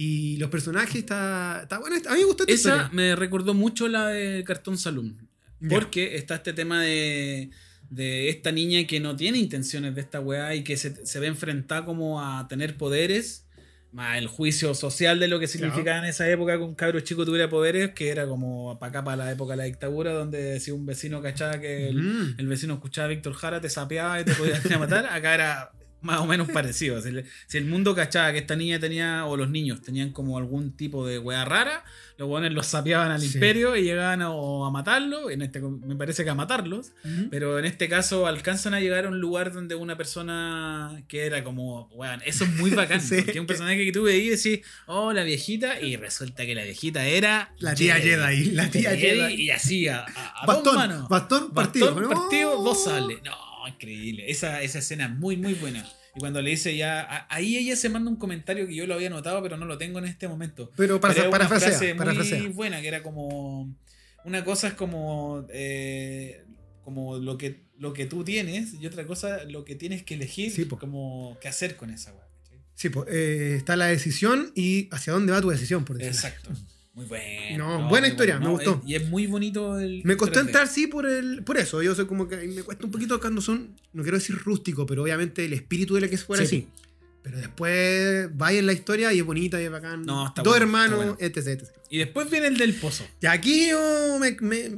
Y los personajes está, está bueno. A mí me gustó esta Esa historia. me recordó mucho la de Cartón Saloon. Porque está este tema de, de esta niña que no tiene intenciones de esta weá y que se, se ve enfrentada como a tener poderes. Más el juicio social de lo que significaba en esa época que un cabro chico tuviera poderes, que era como para acá, para la época de la dictadura, donde si un vecino cachaba que el, Mm. el vecino escuchaba a Víctor Jara, te sapeaba y te podía matar. Acá era más o menos parecido. Si, el mundo cachaba que esta niña tenía, o los niños tenían como algún tipo de wea rara, los buenos los sapeaban al Sí. imperio y llegaban a, o a matarlo. En este, me parece que a matarlos. Pero en este caso alcanzan a llegar a un lugar donde una persona que era como, weón, eso es muy bacán. Sí. Porque un personaje que tú veías y decís, oh, la viejita, y resulta que la viejita era. La tía Jedi, la tía Jedi. Y así, a, a- Bastón, dos manos. bastón, partido. Bastón, ¿no? partido, dos sales. No, increíble. Esa, esa escena es muy, muy buena. Y cuando le dice ya. a- ahí ella se manda un comentario que yo lo había notado, pero no lo tengo en este momento. Pero para, Pero es una muy buena, que era como. Una cosa es como. eh, como lo que, lo que tú tienes, y otra cosa lo que tienes que elegir, Sí, como qué hacer con esa weá. Sí, pues, eh, está la decisión y hacia dónde va tu decisión, por decirlo. Exacto. Muy bueno. No, buena historia, bueno. me gustó. y es muy bonito el. Me costó 3D. entrar, sí, por el por eso. Yo soy como que me cuesta un poquito cuando son, no quiero decir rústico, pero obviamente el espíritu de la que fuera Sí. así. Pero después va en la historia y es bonita y es bacán. No, está Dos bueno, hermanos, está etc, etc. Y después viene el del pozo. Y aquí yo me, me-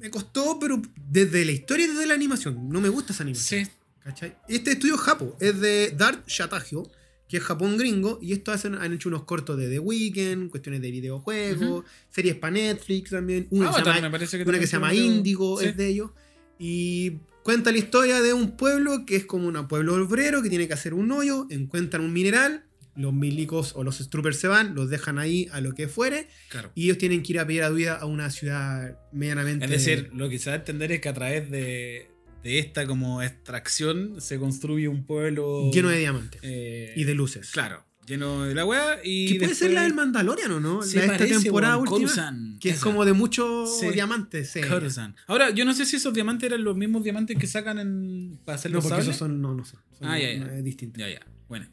me costó, pero desde la historia y desde la animación. No me gusta esa animación. Sí. ¿cachai? Este estudio es Japo, es de Dart Shatagio, que es Japón gringo, y estos hacen, han hecho unos cortos de The Weeknd, cuestiones de videojuegos, series para Netflix también, una, Ah, que, se llama, me parece que una que se llama Índigo, Sí. es de ellos, y cuenta la historia de un pueblo que es como un pueblo obrero que tiene que hacer un hoyo, encuentran un mineral, los milicos o los troopers se van, los dejan ahí a lo que fuere, Claro. y ellos tienen que ir a pedir ayuda a una ciudad medianamente... Es decir, lo que se da a entender es que a través de, de esta como extracción se construye un pueblo lleno de diamantes eh, y de luces. Claro, lleno de la weá. Y Que puede ser la del Mandalorian o no? Sí, la de esta parece, temporada weón, última. Coruscant, Que es como de muchos Sí. diamantes. sí. Ahora, yo no sé si esos diamantes eran los mismos diamantes que sacan en, para hacer No, los porque sables. esos son. No, no son. son Ah, ya, ya. no, es distinto. Ya, ya. Bueno.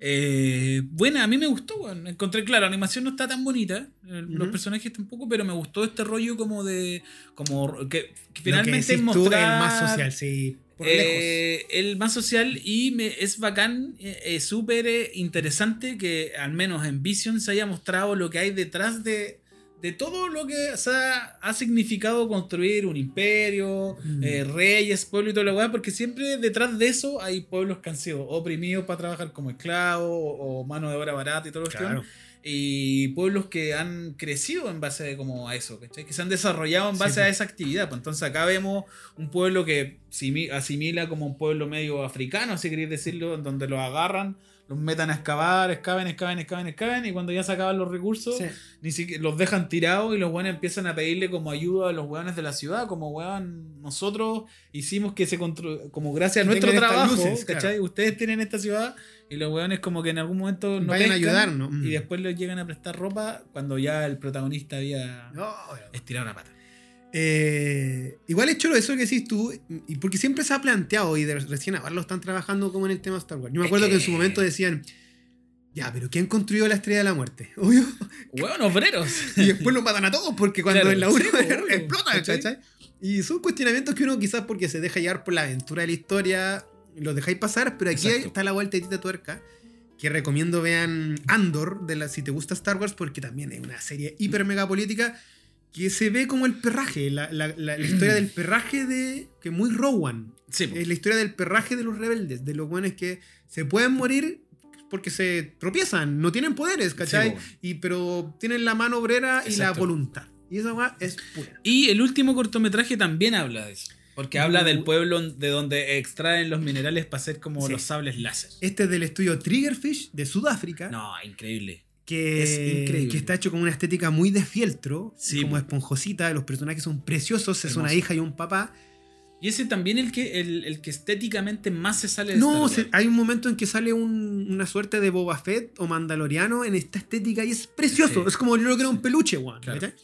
Eh, buena, a mí me gustó. Encontré, claro, la animación no está tan bonita, eh, los Ujú. personajes tampoco, pero me gustó este rollo como de. como que, que que finalmente tú, mostrar. el más social, sí. Por lejos. eh, el más social y me, es bacán, eh, es súper interesante que al menos en Vision se haya mostrado lo que hay detrás de, de todo lo que o sea, ha significado construir un imperio, Mm. eh, reyes, pueblo y toda la weá, porque siempre detrás de eso hay pueblos que han sido oprimidos para trabajar como esclavos o, o mano de obra barata y todo lo Claro. y pueblos que han crecido en base como a eso, ¿cachai? que se han desarrollado en Sí, base a pues. esa actividad. Pues entonces acá vemos un pueblo que simi- asimila como un pueblo medio africano, si queréis decirlo, en donde los agarran, los metan a excavar, excaven, excaven, excaven, excaven, y cuando ya se acaban los recursos, Sí. ni siquiera los dejan tirados y los weones empiezan a pedirle como ayuda a los weones de la ciudad, como weón, nosotros hicimos que se constru como gracias a nuestro trabajo, luces, ¿cachai? claro. Ustedes tienen esta ciudad y los weones como que en algún momento no Vayan a ayudarnos. Mm. y después les llegan a prestar ropa cuando ya el protagonista había No, estirado la pata. Eh, igual es chulo eso que decís tú, y porque siempre se ha planteado, y de recién ahora lo están trabajando como en el tema de Star Wars. Yo me acuerdo que... en su momento decían, ya, pero ¿quién construyó la estrella de la muerte? Obvio. Weón, obreros. Y después los matan a todos porque cuando Claro, en la sí, 1 po, obvio, explota, ¿cachai? ¿cachai? Y son cuestionamientos que uno quizás porque se deja llevar por la aventura de la historia, los dejáis pasar, pero aquí Exacto. está la vuelta de tuerca. Que recomiendo vean Andor, de la, si te gusta Star Wars, porque también es una serie hiper mega política que se ve como el perraje, la, la- la- la historia del perraje de. que muy Rowan. Sí, po. Es la historia del perraje de los rebeldes, de los buenos que se pueden morir porque se tropiezan, no tienen poderes, ¿cachai? Sí, y, pero tienen la mano obrera y la voluntad. Y esa weá es pura. Y el último cortometraje también habla de eso. Porque habla del pueblo de donde extraen los minerales para hacer como Sí. los sables láser. Este es del estudio Triggerfish de Sudáfrica. No, increíble. Que, es increíble. que está hecho con una estética muy de fieltro, Sí, como po. esponjosita. Los personajes son preciosos, es una Hermoso. hija y un papá. Y ese también el que, el, el que estéticamente más se sale de No, se- hay un momento en que sale un- una suerte de Boba Fett o Mandaloriano en esta estética y es precioso. Sí. Es como yo creo que era un peluche, weón. Claro. ¿cachai?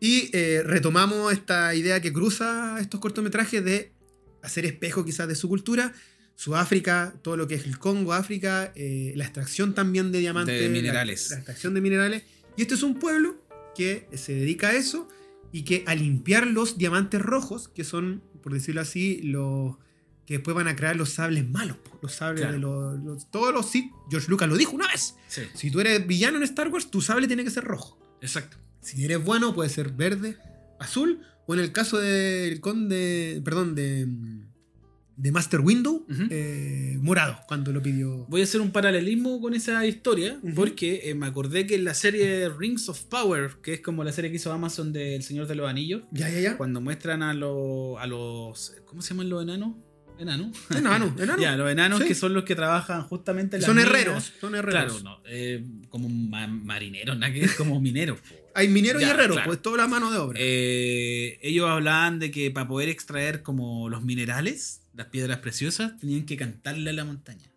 Y eh, retomamos esta idea que cruza estos cortometrajes de hacer espejo quizás de su cultura. Sudáfrica, todo lo que es el Congo, África, eh, la extracción también de diamantes. De minerales. La, extracción de minerales. Y este es un pueblo que se dedica a eso y que a limpiar los diamantes rojos, que son, por decirlo así, los que después van a crear los sables malos. Los sables Claro. de los, los- Todos los George Lucas lo dijo una vez. Sí, Si tú eres villano en Star Wars, tu sable tiene que ser rojo. exacto. Si eres bueno, puede ser verde, azul, o en el caso del conde, perdón, de, de Master Window, eh, morado, cuando lo pidió. Voy a hacer un paralelismo con esa historia porque eh, me acordé que en la serie Rings of Power, que es como la serie que hizo Amazon del Señor de los Anillos, Ya, ya, ya. cuando muestran a, los a los... ¿Cómo se llaman los enanos? ¿Enanos? Enano, enano. Ya, los enanos Sí. que son los que trabajan justamente en Son minas. herreros, son herreros. Claro, no, eh, como ma- marineros, es como mineros. Hay mineros Ya, y herreros, claro. pues toda la mano de obra. Ellos hablaban de que para poder extraer como los minerales, las piedras preciosas, tenían que cantarle a la montaña.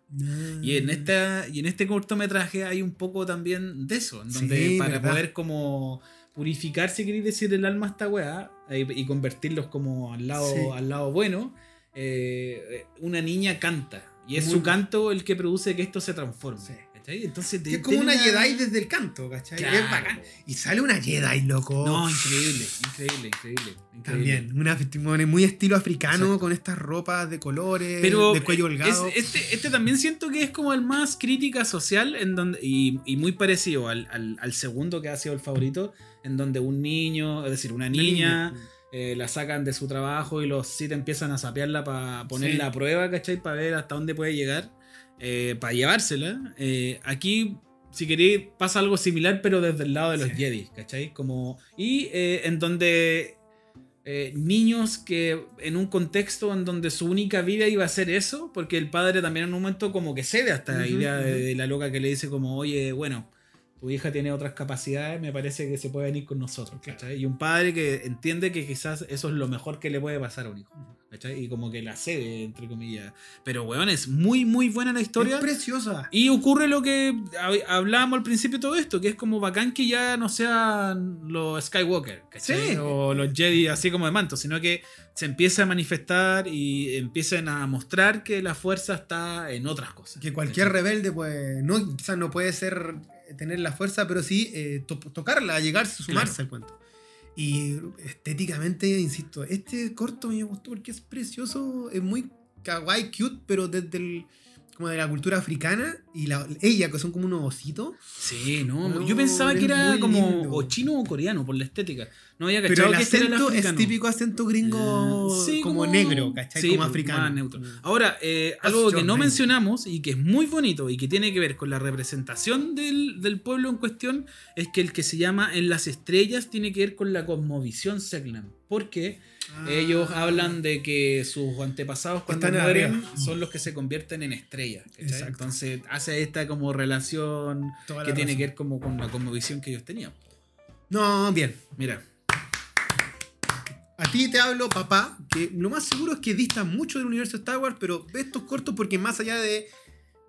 Y en esta y en este cortometraje hay un poco también de eso, en donde Sí, para verdad. poder como purificar, si queréis decir, el alma a esta weá eh, y convertirlos como al lado, Sí. al lado bueno, eh, una niña canta. Y es Muy- su canto el que produce que esto se transforme. Sí. ¿Cachai? Entonces, Que de- es como una tiene Jedi desde el canto, ¿cachai? Claro. Es bacán. Y sale una Jedi, loco. No, increíble, increíble, increíble. increíble. También, una testimonio muy estilo africano, Exacto. con estas ropas de colores, Pero de cuello es- holgado. este, este también siento que es como el más crítica social en donde, y, y muy parecido al, al- al segundo que ha sido el favorito, en donde un niño, es decir, una Una niña, eh, la sacan de su trabajo y los Sith empiezan a sapearla para ponerla Sí. a prueba, ¿cachai? Para ver hasta dónde puede llegar, eh, para llevársela. Eh, aquí, si queréis, pasa algo similar, pero desde el lado de los Sí. Jedi, ¿cachai? Como, y eh, en donde eh, niños que en un contexto en donde su única vida iba a ser eso, porque el padre también en un momento como que cede a esta idea de, de la loca que le dice como, oye, bueno, tu hija tiene otras capacidades, me parece que se puede venir con nosotros. Y un padre que entiende que quizás eso es lo mejor que le puede pasar a un hijo. ¿cachai? Y como que la sede, entre comillas. Pero, weón, es muy, muy buena la historia. Es preciosa. Y ocurre lo que hab- hablábamos al principio de todo esto, que es como bacán que ya no sean los Skywalker, ¿cachai? Sí. O los Jedi así como de manto, sino que se empiece a manifestar y empiecen a mostrar que la fuerza está en otras cosas. Que cualquier ¿cachai? rebelde, pues, no, quizás no puede ser tener la fuerza, pero sí eh, to- tocarla, llegarse, sumarse Claro. al cuento. Y estéticamente, insisto, este corto me gustó porque es precioso, es muy kawaii, cute, pero desde el, como de la cultura africana y la, ella, que son como unos ositos. Sí, no, No, yo pensaba que era como lindo. o chino o coreano por la estética. No había Pero cachado el que este era acento es típico acento gringo, Ah, sí, como, negro, ¿cachai? Sí, como pues, africano. más neutro. Ahora, eh, algo que no mencionamos y que es muy bonito y que tiene que ver con la representación del, del pueblo en cuestión es que el que se llama En las estrellas tiene que ver con la cosmovisión Seglan. Porque Ah. ellos hablan de que sus antepasados cuando Están mueren arriba. son los que se convierten en estrellas. Entonces hace esta como relación Toda que tiene razón. que ver como con la cosmovisión que ellos tenían. No, bien. Mira, A ti te hablo, papá, que lo más seguro es que dista mucho del universo de Star Wars, pero ve estos cortos porque más allá de,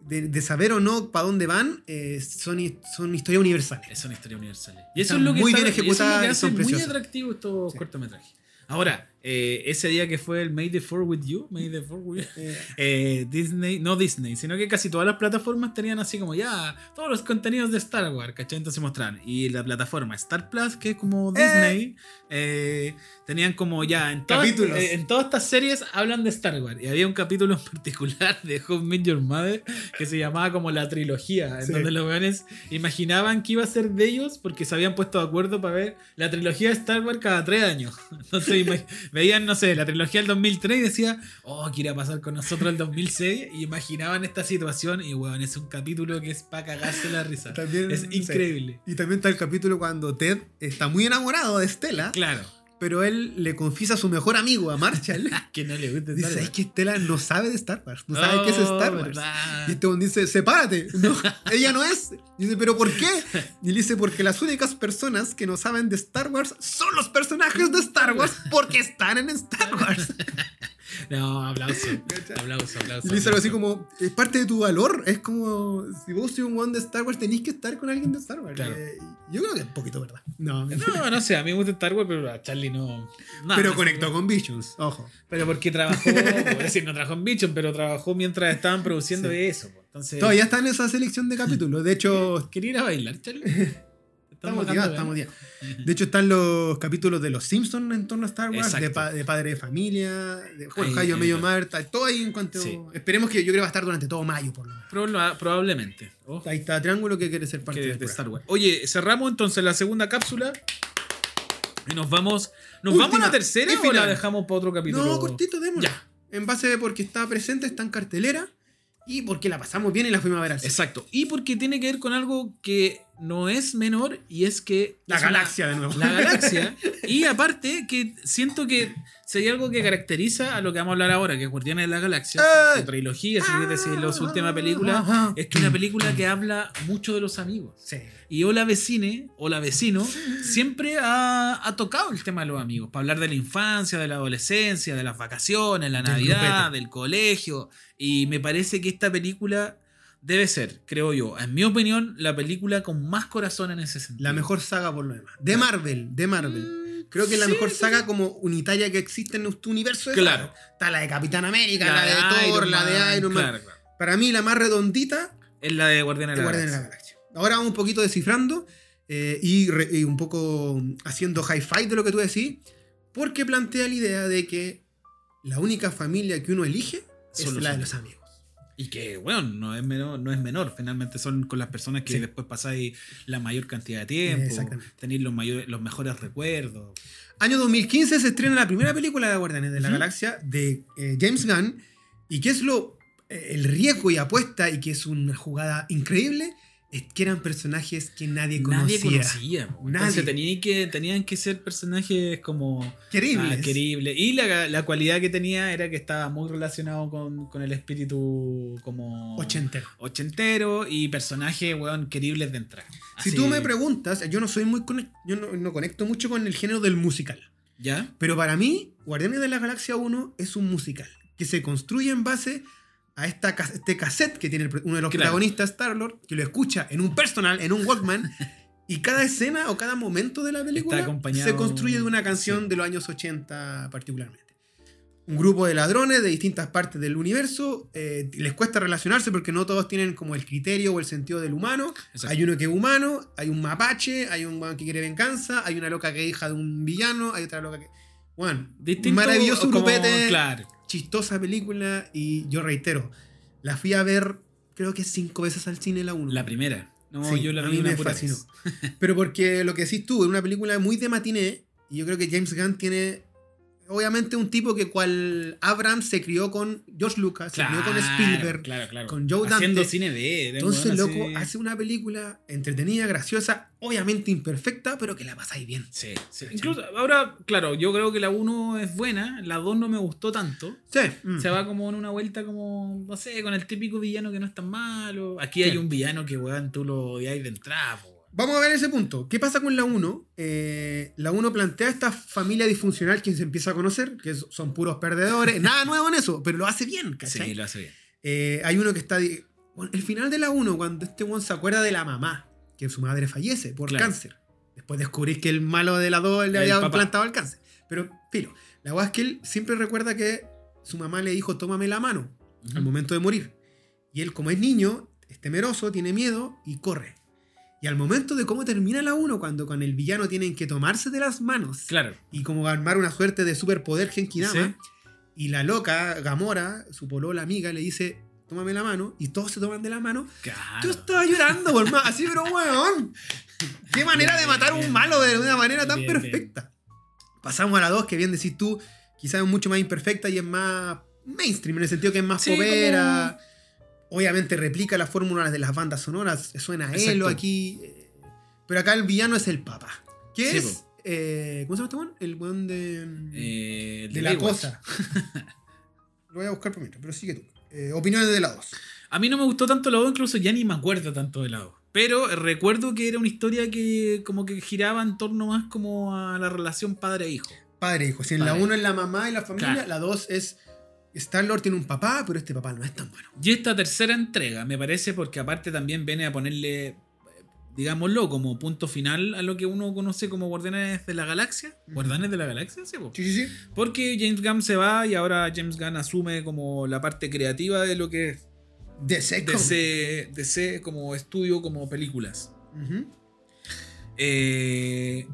de, de saber o no para dónde van, eh, son, son historias universales. Es una historia universal. Y eso Están es lo que muy está- bien y eso es lo que hace son muy atractivo estos Sí. cortometrajes. Ahora, eh, ese día que fue el May the Four with You, May the Four with You, eh, Disney, no Disney, sino que casi todas las plataformas tenían así como ya todos los contenidos de Star Wars, ¿cachai? Entonces mostraban. Y la plataforma Star Plus, que es como Disney, eh, tenían como ya en todas, eh, en todas estas series hablan de Star Wars. Y había un capítulo en particular de How I Met Your Mother que se llamaba como la trilogía, en Sí. donde los weones imaginaban que iba a ser de ellos porque se habían puesto de acuerdo para ver la trilogía de Star Wars cada tres años. Entonces veían, no sé, la trilogía del 2003 y decía, oh, ¿qué irá a pasar con nosotros el 2006? Y imaginaban esta situación y, weón, es un capítulo que es para cagarse la risa. También, Es sí. increíble. Y también está el capítulo cuando Ted está muy enamorado de Stella, Claro. Pero él le confiesa a su mejor amigo, a Marshall. Que no le gusta dice, Star es que Stella no sabe de Star Wars, no sabe qué es Star Oh, Wars. verdad. Y este hombre dice, sepárate. No, ella no es. Y dice, ¿pero por qué? Y él dice, porque las únicas personas que no saben de Star Wars son los personajes de Star Wars porque están en Star Wars. No, aplauso. Aplauso, aplauso. Y le dice algo así como, es parte de tu valor. Es como, si vos sois un one de Star Wars, tenéis que estar con alguien de Star Wars. Claro. Eh, yo creo que es un poquito verdad. No, No, no sé, a mí me gusta Star Wars, pero a Charlie no. pero no, conectó con Visions, ojo. Pero porque trabajó, es decir, no trabajó en Bichon, pero trabajó mientras estaban produciendo Sí. eso. po. Entonces, Todavía está en esa selección de capítulos. De hecho, ¿quería ir a bailar, Charlie? Está motivado, está motivado. De hecho, están los capítulos de los Simpsons en torno a Star Wars, de, Exacto. pa- de Padre de Familia, de Jorge Ahí, Jayo Medio. Marta, todo ahí en cuanto. Sí. Esperemos que yo creo que va a estar durante todo mayo, por lo menos. Proba- probablemente. Ahí está Triángulo que quiere ser parte de Star. Wars. Oye, cerramos entonces la segunda cápsula. Y nos vamos. ¿Nos Última, vamos a la tercera y o la dejamos para otro capítulo? No, cortito, démoslo. Ya. En base de porque está presente, está en cartelera y porque la pasamos bien y la fuimos a ver al. Exacto. Y porque tiene que ver con algo que no es menor y es que. La es una- galaxia de nuevo. La galaxia. y aparte, que siento que si hay algo que caracteriza a lo que vamos a hablar ahora, que es Guardianes de la Galaxia, ¡Eh! su trilogía, si quieres decir, la su última película, Ajá. es que una película que habla mucho de los amigos. Sí. Y Hola Vecine, Hola Vecino, siempre ha, ha tocado el tema de los amigos, para hablar de la infancia, de la adolescencia, de las vacaciones, la Navidad, del colegio. Y me parece que esta película debe ser, creo yo, en mi opinión, la película con más corazón en ese sentido. La mejor saga por lo demás. De Marvel, de Marvel. Mm, Creo que es la sí, mejor sí, saga como unitaria que existe en nuestro universo. de Claro. Está la de Capitán América, la, La de, de Thor, la de Iron Man. claro, claro. Para mí la más redondita Es la de Guardianes es de la Guardianes de la Galaxia. Ahora vamos un poquito descifrando eh, y, re- y un poco haciendo hi-fi de lo que tú decís, porque plantea la idea de que la única familia que uno elige es la de los amigos. Y que, bueno, no es, menor, no es menor. Finalmente son con las personas que Sí. después pasáis la mayor cantidad de tiempo. Tenéis los, mayores, los mejores recuerdos. Año 2015 se estrena la primera película de Guardianes de la. Galaxia de eh, James Gunn. Y que es lo. eh, el riesgo y apuesta, y que es una jugada increíble, es que eran personajes que nadie conocía. Nadie conocía. Nadie. Entonces tenían que, tenían que ser personajes como Queribles. ah, queribles. Y la, la cualidad que tenía era que estaba muy relacionado con, con el espíritu como Ochentero. ochentero y personajes, weón, queribles de entrada. Si tú me preguntas, yo no soy muy yo no, no conecto mucho con el género del musical. ¿Ya? Pero para mí, Guardianes de la Galaxia 1 es un musical que se construye en base a esta, este cassette que tiene uno de los Claro. protagonistas, Star-Lord, que lo escucha en un personal, en un Walkman, y cada escena o cada momento de la película se construye de una canción sí. de los años 80 particularmente. Un grupo de ladrones de distintas partes del universo, eh, les cuesta relacionarse porque no todos tienen como el criterio o el sentido del humano. Exacto. Hay uno que es humano, hay un mapache, hay un que quiere venganza, hay una loca que es hija de un villano, hay otra loca que... Bueno, Distinto, maravilloso grupete, Claro. Chistosa película y yo reitero, la fui a ver creo que cinco veces al cine la 1. La primera. No, Sí, yo la a vi una. Pero porque lo que decís tú, es una película muy de matiné y yo creo que James Gunn tiene obviamente un tipo que cual Abrams se crió con George Lucas, se crió con Spielberg, Claro, claro. con Joe Haciendo Dante. cine de. un Entonces, loco, así- hace una película entretenida, graciosa, obviamente imperfecta, pero que la pasáis bien. Sí, sí. Incluso ahora, claro, yo creo que la 1 es buena, la 2 no me gustó tanto. Sí. mm. Se va como en una vuelta como, no sé, con el típico villano que no es tan malo. Aquí hay un villano que, weón, tú lo odiáis de entrada, po, weón. Vamos a ver ese punto. ¿Qué pasa con la 1? Eh, la 1 plantea esta familia disfuncional que se empieza a conocer, que son puros perdedores. Nada nuevo en eso, pero lo hace bien, ¿cachai? Sí, lo hace bien. Eh, hay uno que está. bueno, el final de la 1, cuando este one se acuerda de la mamá, que su madre fallece por Claro. cáncer. Después descubrís que el malo de la 2 le había implantado el cáncer. Pero, filo, la weá es que él siempre recuerda que su mamá le dijo: Tómame la mano al Ujú. momento de morir. Y él, como es niño, es temeroso, tiene miedo y corre. Y al momento de cómo termina la 1, cuando con el villano tienen que tomarse de las manos Claro. y como armar una suerte de superpoder Genkidama, Sí. y la loca, Gamora, su polola amiga, le dice, tómame la mano, y todos se toman de la mano. Yo Claro. estaba llorando, por más, así, pero weón. Qué manera de matar a un malo de una manera tan Bien, bien. perfecta. Pasamos a la 2, que bien decís tú, quizás es mucho más imperfecta y es más mainstream, en el sentido que es más Sí, popera. Obviamente replica las fórmulas de las bandas sonoras, suena a Elo aquí. eh, Pero acá el villano es el Papa. Que Sí, es. eh, ¿Cómo se llama este weón? El weón de. Eh, de la cosa. Lo voy a buscar por mientras, pero sigue tú. Eh, opiniones de la 2. A mí no me gustó tanto la 2, incluso ya ni me acuerdo tanto de la 2. Pero recuerdo que era una historia que como que giraba en torno más como a la relación padre-hijo. Padre e hijo. Si en la Padre. 1 es la mamá y la familia, Claro. la 2 es. Star-Lord tiene un papá, pero este papá no es tan bueno. Y esta tercera entrega, me parece, porque aparte también viene a ponerle, eh, digámoslo, como punto final a lo que uno conoce como Guardianes de la Galaxia. ¿Guardianes de la Galaxia? Sí, po. Sí, sí, sí. Porque James Gunn se va y ahora James Gunn asume como la parte creativa de lo que es DC. DC, DC como estudio, como películas. Eh,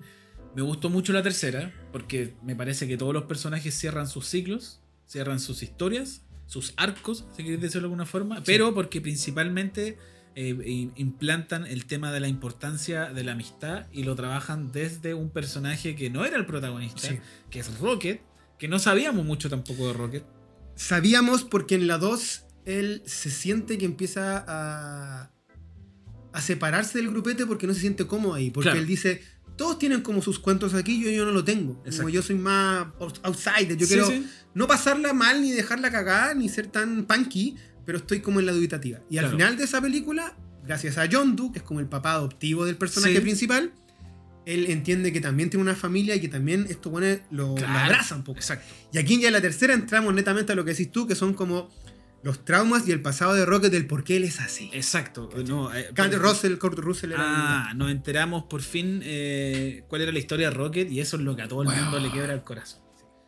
me gustó mucho la tercera, porque me parece que todos los personajes cierran sus ciclos, cierran sus historias, sus arcos, si queréis decirlo de alguna forma, pero porque principalmente eh, implantan el tema de la importancia de la amistad y lo trabajan desde un personaje que no era el protagonista, Sí. que es Rocket, que no sabíamos mucho tampoco de Rocket. Sabíamos porque en la 2 él se siente que empieza a, a separarse del grupete porque no se siente cómodo ahí. Porque Claro. él dice, todos tienen como sus cuentos aquí, yo, yo no lo tengo. Como Exacto. yo soy más out- outsider, yo Sí, quiero sí. no pasarla mal, ni dejarla cagar, ni ser tan punky, pero estoy como en la dubitativa. Y al final de esa película, gracias a John Doe, que es como el papá adoptivo del personaje Sí. principal, él entiende que también tiene una familia y que también esto bueno, lo, lo Claro. abraza un poco. Exacto. Y aquí ya en la tercera entramos netamente a lo que decís tú, que son como los traumas y el pasado de Rocket del por qué él es así. Exacto. No, eh, por- Russell, Kurt Russell era Ah, nos enteramos por fin eh, cuál era la historia de Rocket y eso es lo que a todo el Wow. mundo le quiebra el corazón.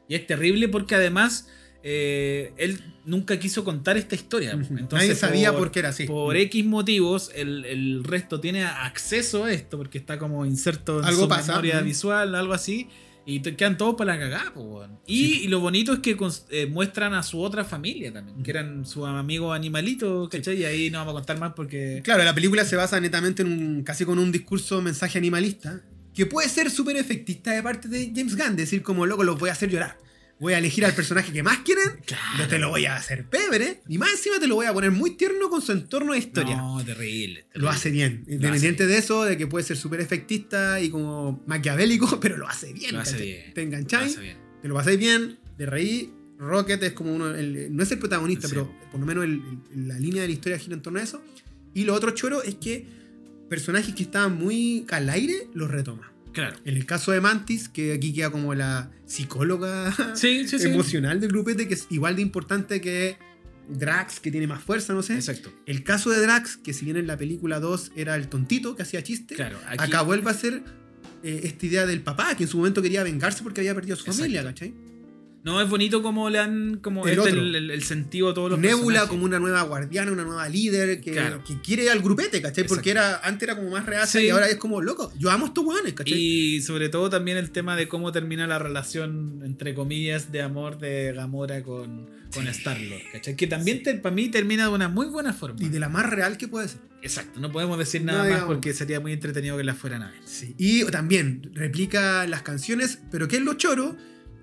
Y es terrible porque además eh, él nunca quiso contar esta historia. Entonces, Nadie sabía por qué era así. Por X motivos, el, el resto tiene acceso a esto porque está como inserto en Algo su pasa, memoria visual, algo así. Y te quedan todos para la cagada, weón. y, y lo bonito es que eh, muestran a su otra familia también, que eran sus amigos animalitos, ¿cachai? Y ahí no vamos a contar más porque. Claro, la película se basa netamente en un, casi con un discurso, mensaje animalista, que puede ser súper efectista de parte de James Gunn, decir como loco los voy a hacer llorar. Voy a elegir al personaje que más quieren, Claro. te lo voy a hacer pebre, y más encima te lo voy a poner muy tierno con su entorno de historia. No, terrible. terrible. Lo hace bien, independiente de eso, de que puede ser súper efectista y como maquiavélico, pero lo hace bien. Lo hace ¿cachai? bien. Te engancháis, te lo pasáis bien, de reír. Rocket es como uno, el- no es el protagonista, Sí. pero por lo menos el- el- la línea de la historia gira en torno a eso. Y lo otro choro es que personajes que estaban muy al aire los retoma. Claro. En el caso de Mantis, que aquí queda como la psicóloga Sí, sí, sí. emocional del grupete, que es igual de importante que Drax, que tiene más fuerza, no sé. Exacto. El caso de Drax, que si bien en la película 2 era el tontito que hacía chiste, Claro. Aquí, acá vuelve a ser eh, esta idea del papá, que en su momento quería vengarse porque había perdido a su Exacto. familia, ¿cachai? No, es bonito como le han. Como El este el, el- el sentido a todos los Nebula personajes. como una nueva guardiana, una nueva líder que, Claro. que quiere al grupete, ¿cachai? Porque era, antes era como más reacia Sí. y ahora es como loco. Yo amo a estos weones, ¿cachai? Y sobre todo también el tema de cómo termina la relación, entre comillas, de amor de Gamora con, con Star-Lord, ¿cachai? Que también te- para mí termina de una muy buena forma. Y de la más real que puede ser. Exacto, no podemos decir No nada más digamos. porque sería muy entretenido que la fueran a ver. Sí. Y también replica las canciones, pero ¿qué es lo choro?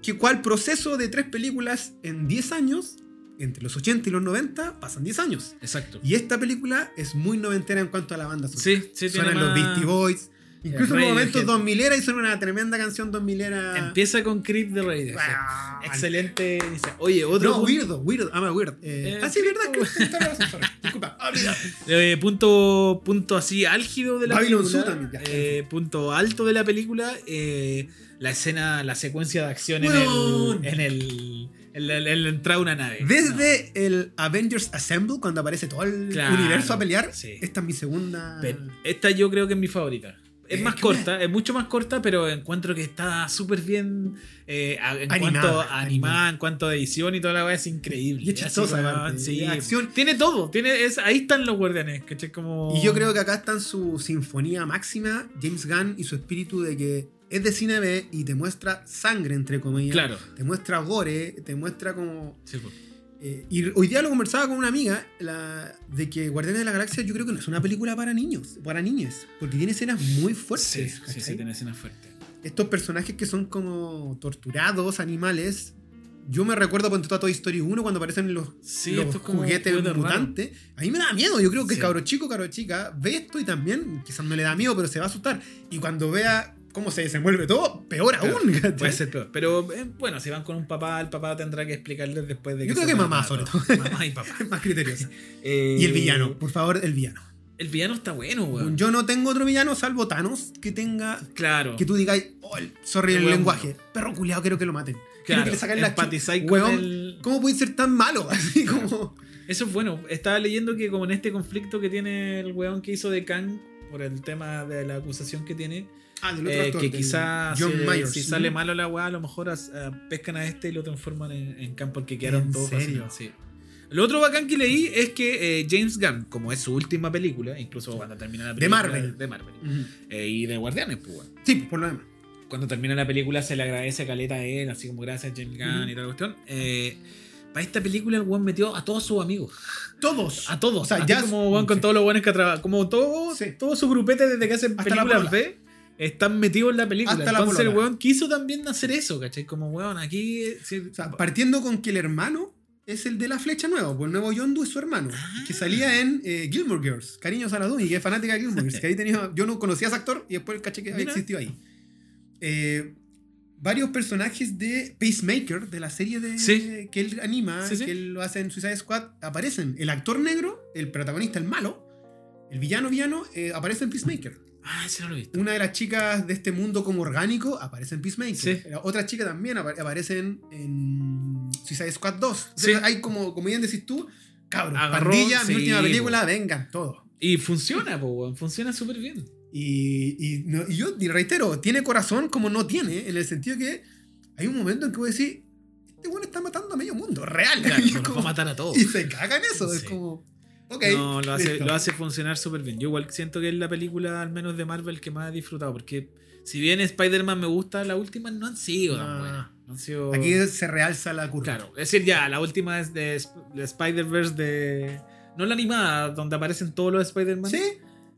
Que cual proceso de tres películas en 10 años, entre los 80 y los 90, pasan 10 años. Exacto. Y esta película es muy noventera en cuanto a la banda sonora. Sí, sí, Suenan los más- Beastie Boys. Incluso en momentos 2000 era suena una tremenda canción 2000 era. Empieza con Creep de Radiohead. Ah, Excelente. Oye, otro No, punto- Weirdo, Weirdo, ama Weird. Eh, Eh, ah, sí, verdad, no. Disculpa, olvidado. Eh, punto, punto así álgido de la Babylon película. También, eh, punto alto de la película. eh, la escena, la secuencia de acción en Weón. el, en el. En la, en la entrada de una nave. Desde el Avengers Assemble, cuando aparece todo el Claro, universo a pelear, sí. esta es mi segunda. Pero esta yo creo que es mi favorita. Es más corta, es mucho más corta, pero encuentro que está súper bien eh, en Animada, cuanto a animada. en cuanto a edición y toda la weá es increíble. Y es chistosa, sí. acción. Tiene todo, tiene, es, ahí están los guardianes, ¿cachai? Como... Y yo creo que acá está en su sinfonía máxima, James Gunn y su espíritu de que es de cine B y te muestra sangre, entre comillas. Claro. Te muestra gore, te muestra como. Sí, pues. Eh, y hoy día lo conversaba con una amiga la, de que Guardianes de la Galaxia yo creo que no es una película para niños, para niñas, porque tiene escenas muy fuertes. Sí, sí, tiene escenas fuertes. Estos personajes que son como torturados, animales. Yo me recuerdo cuando está Toy Story 1 cuando aparecen los, Sí, los juguetes raro. mutantes. A mí me da miedo. Yo creo que Sí. cabro chico, cabro chica, ve esto y también, quizás no le da miedo, pero se va a asustar. Y cuando vea cómo se desenvuelve todo, peor aún. ¿cachai? Puede ser peor. Pero eh, bueno, si van con un papá, el papá tendrá que explicarles después de Yo que creo se que mamá, sobre todo. Mamá y papá. Más criterioso. Eh, Y el villano, por favor, el villano. El villano está bueno, weón. Yo no tengo otro villano salvo Thanos que tenga. Claro. Que tú digas, oh, el- sorry El lenguaje. malo. Perro culiado, quiero que lo maten. Claro, Quiero que le saquen la Weón, el- ¿Cómo puede ser tan malo? Así como. Eso es bueno. Estaba leyendo que como en este conflicto que tiene el weón que hizo de Kang por el tema de la acusación que tiene, Ah, del otro eh, actor, que quizás John si, Myers. si sale malo la weá, a lo mejor as- ah, pescan a este y lo transforman en, en Kang porque quedaron ¿En todos serio? fascinados, sí. Lo otro bacán que leí es que eh, James Gunn, como es su última película, incluso cuando termina la De película Marvel. de Marvel Ujú. eh, y de Guardianes, pues weón. Sí, por lo demás. cuando termina la película se le agradece a Caleta a él, así como gracias James Gunn y toda la cuestión. Eh, para esta película el weón metió a todos sus amigos. Todos. A todos. O sea, Así ya- como weón con sí. todos los buenos que trabajan. Como todo, Sí. todo su grupete desde que hacen películas. B están metidos en la película. Hasta la Entonces el weón quiso también hacer eso, ¿cachai? Como weón, aquí. eh, sí, O sea, partiendo con que el hermano es el de la flecha nueva, pues el nuevo Yondu es su hermano, Ah. que salía en eh, Gilmore Girls, Cariños a la Duni, que es fanática de Gilmore Girls, que ahí tenía, yo no conocía a ese actor y después caché que había existido ahí. Eh, varios personajes de Pacemaker, de la serie de, Sí. que él anima, Sí, sí. que él lo hace en Suicide Squad, aparecen. El actor negro, el protagonista, el malo, el villano villano, eh, aparece en Peacemaker. Ah, ese no lo he visto. Una de las chicas de este mundo como orgánico aparece en Peacemaker. Sí. La otra chica también apa- aparece en, en Suicide Squad 2. Sí. Entonces, hay como, como bien decís tú, cabrón, Agarró, pandilla, mi última película, vengan, todo. Y funciona, po. Funciona súper bien. Y, y, no- y yo reitero, tiene corazón como no tiene, en el sentido que hay un momento en que voy a decir, este bueno está matando a medio mundo, real. Claro, Y va a matar a todos. y se cagan eso, es como, no, lo hace, lo hace funcionar súper bien. Yo igual siento que es la película, al menos de Marvel, que más he disfrutado. Porque si bien Spider-Man me gusta, las últimas no han sido tan buenas. No han sido... Aquí se realza la curva. Claro, es decir, ya, la última es de, de Spider-Verse de... No la animada, donde aparecen todos los Spider-Man. Sí,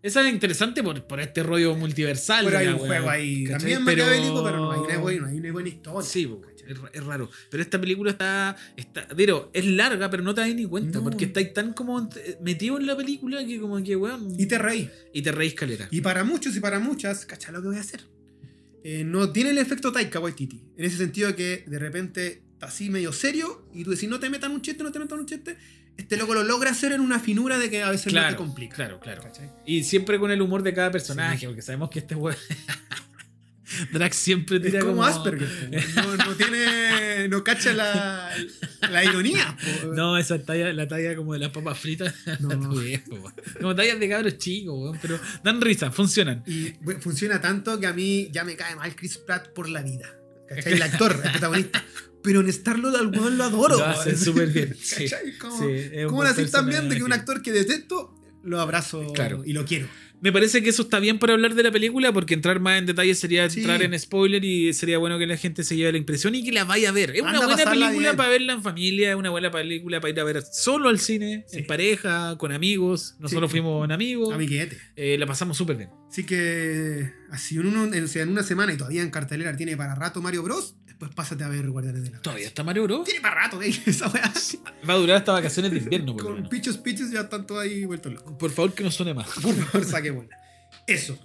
Esa es interesante por, por este rollo multiversal. pero hay un juego ahí ¿cachai? también maquiavélico, pero no hay una buena, no hay una buena historia. Sí, es, es raro. Pero esta película está, está. Digo, es larga, pero no te das ni cuenta. No. Porque estáis tan como eh, metido en la película que como que, weón. Y te reí. y te reís caleta. Y para muchos y para muchas, cacha lo que voy a hacer. Eh, no tiene el efecto Taika Waititi. En ese sentido que de repente está así medio serio y tú decís, no te metan un chiste, no te metan un chiste. Este loco lo logra hacer en una finura de que a veces no Claro, te complica. claro, claro. ¿Cachai? Y siempre con el humor de cada personaje, Sí. porque sabemos que este weón. Drax siempre Es tira como, como, Asperger. No, no tiene. No cacha la, la ironía. po. No, esa talla, la talla como de las papas fritas. No. weón. como tallas de cabros chicos, pero dan risa, funcionan. Y bueno, funciona tanto que a mí ya me cae mal Chris Pratt por la vida. ¿Cachai? El actor, el protagonista. Pero en Star-Lord al weón lo adoro. Lo hace súper bien. ¿Cómo, sí, es cómo buen decir también de que un actor que detesto lo abrazo Claro. y lo quiero? Me parece que eso está bien para hablar de la película, porque entrar más en detalle sería Sí. entrar en spoiler y sería bueno que la gente se lleve la impresión y que la vaya a ver. Es una Anda buena película para verla en familia, es una buena película para ir a ver solo al cine, Sí. en pareja, con amigos. Nosotros Sí. fuimos en amigos. Amiguete. Eh, la pasamos súper bien. Así que, así en, uno- en una semana y todavía en cartelera tiene para rato Mario Bros. Después pásate a ver Guardianes de la Todavía está Mario Bros. Tiene para rato, ¿eh? esa weá. Va a durar hasta vacaciones de invierno, por Con pichos, pichos ya están todos ahí vueltos locos. Por favor, que no suene más. Por favor, saque bola. Eso.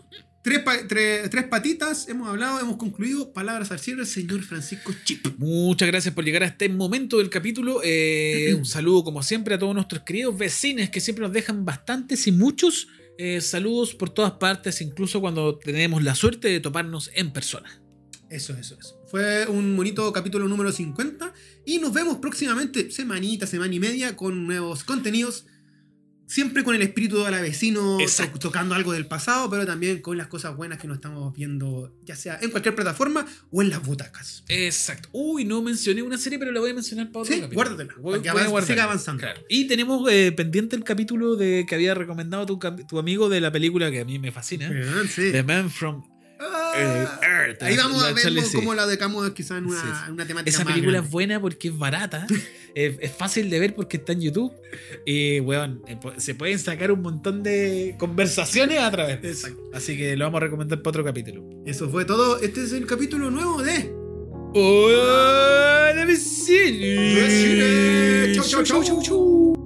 Tres, pa- tre- tres patitas, hemos hablado, hemos concluido. Palabras al cierre, señor Francisco Chip. Muchas gracias por llegar a este momento del capítulo. Eh, un saludo, como siempre, a todos nuestros queridos vecinos que siempre nos dejan bastantes y muchos eh, saludos por todas partes, incluso cuando tenemos la suerte de toparnos en persona. Eso, eso, eso. Fue un bonito capítulo número 50 y nos vemos próximamente, semanita, semana y media, con nuevos contenidos. Siempre con el espíritu de la vecino, Exacto. tocando algo del pasado, pero también con las cosas buenas que nos estamos viendo, ya sea en cualquier plataforma o en las butacas. Exacto. Uy, no mencioné una serie, pero la voy a mencionar para otro Sí, capítulo. guárdatela, Voy- para que voy avance- siga avanzando. Claro. Y tenemos eh, pendiente el capítulo de que había recomendado tu, amigo de la película que a mí me fascina. Sí. The Man from Earth. ahí vamos a ver sí. cómo la decamos quizás en una, Sí, sí. una temática Esa más película grande. es buena porque es barata, es, es fácil de ver porque está en YouTube. Y, weón, eh, se pueden sacar un montón de conversaciones a través de eso. Exacto. Así que lo vamos a recomendar para otro capítulo. Eso fue todo. Este es el capítulo nuevo de ¡Hola, vecino! Vecino. Chau, chau, chau, chau, chau.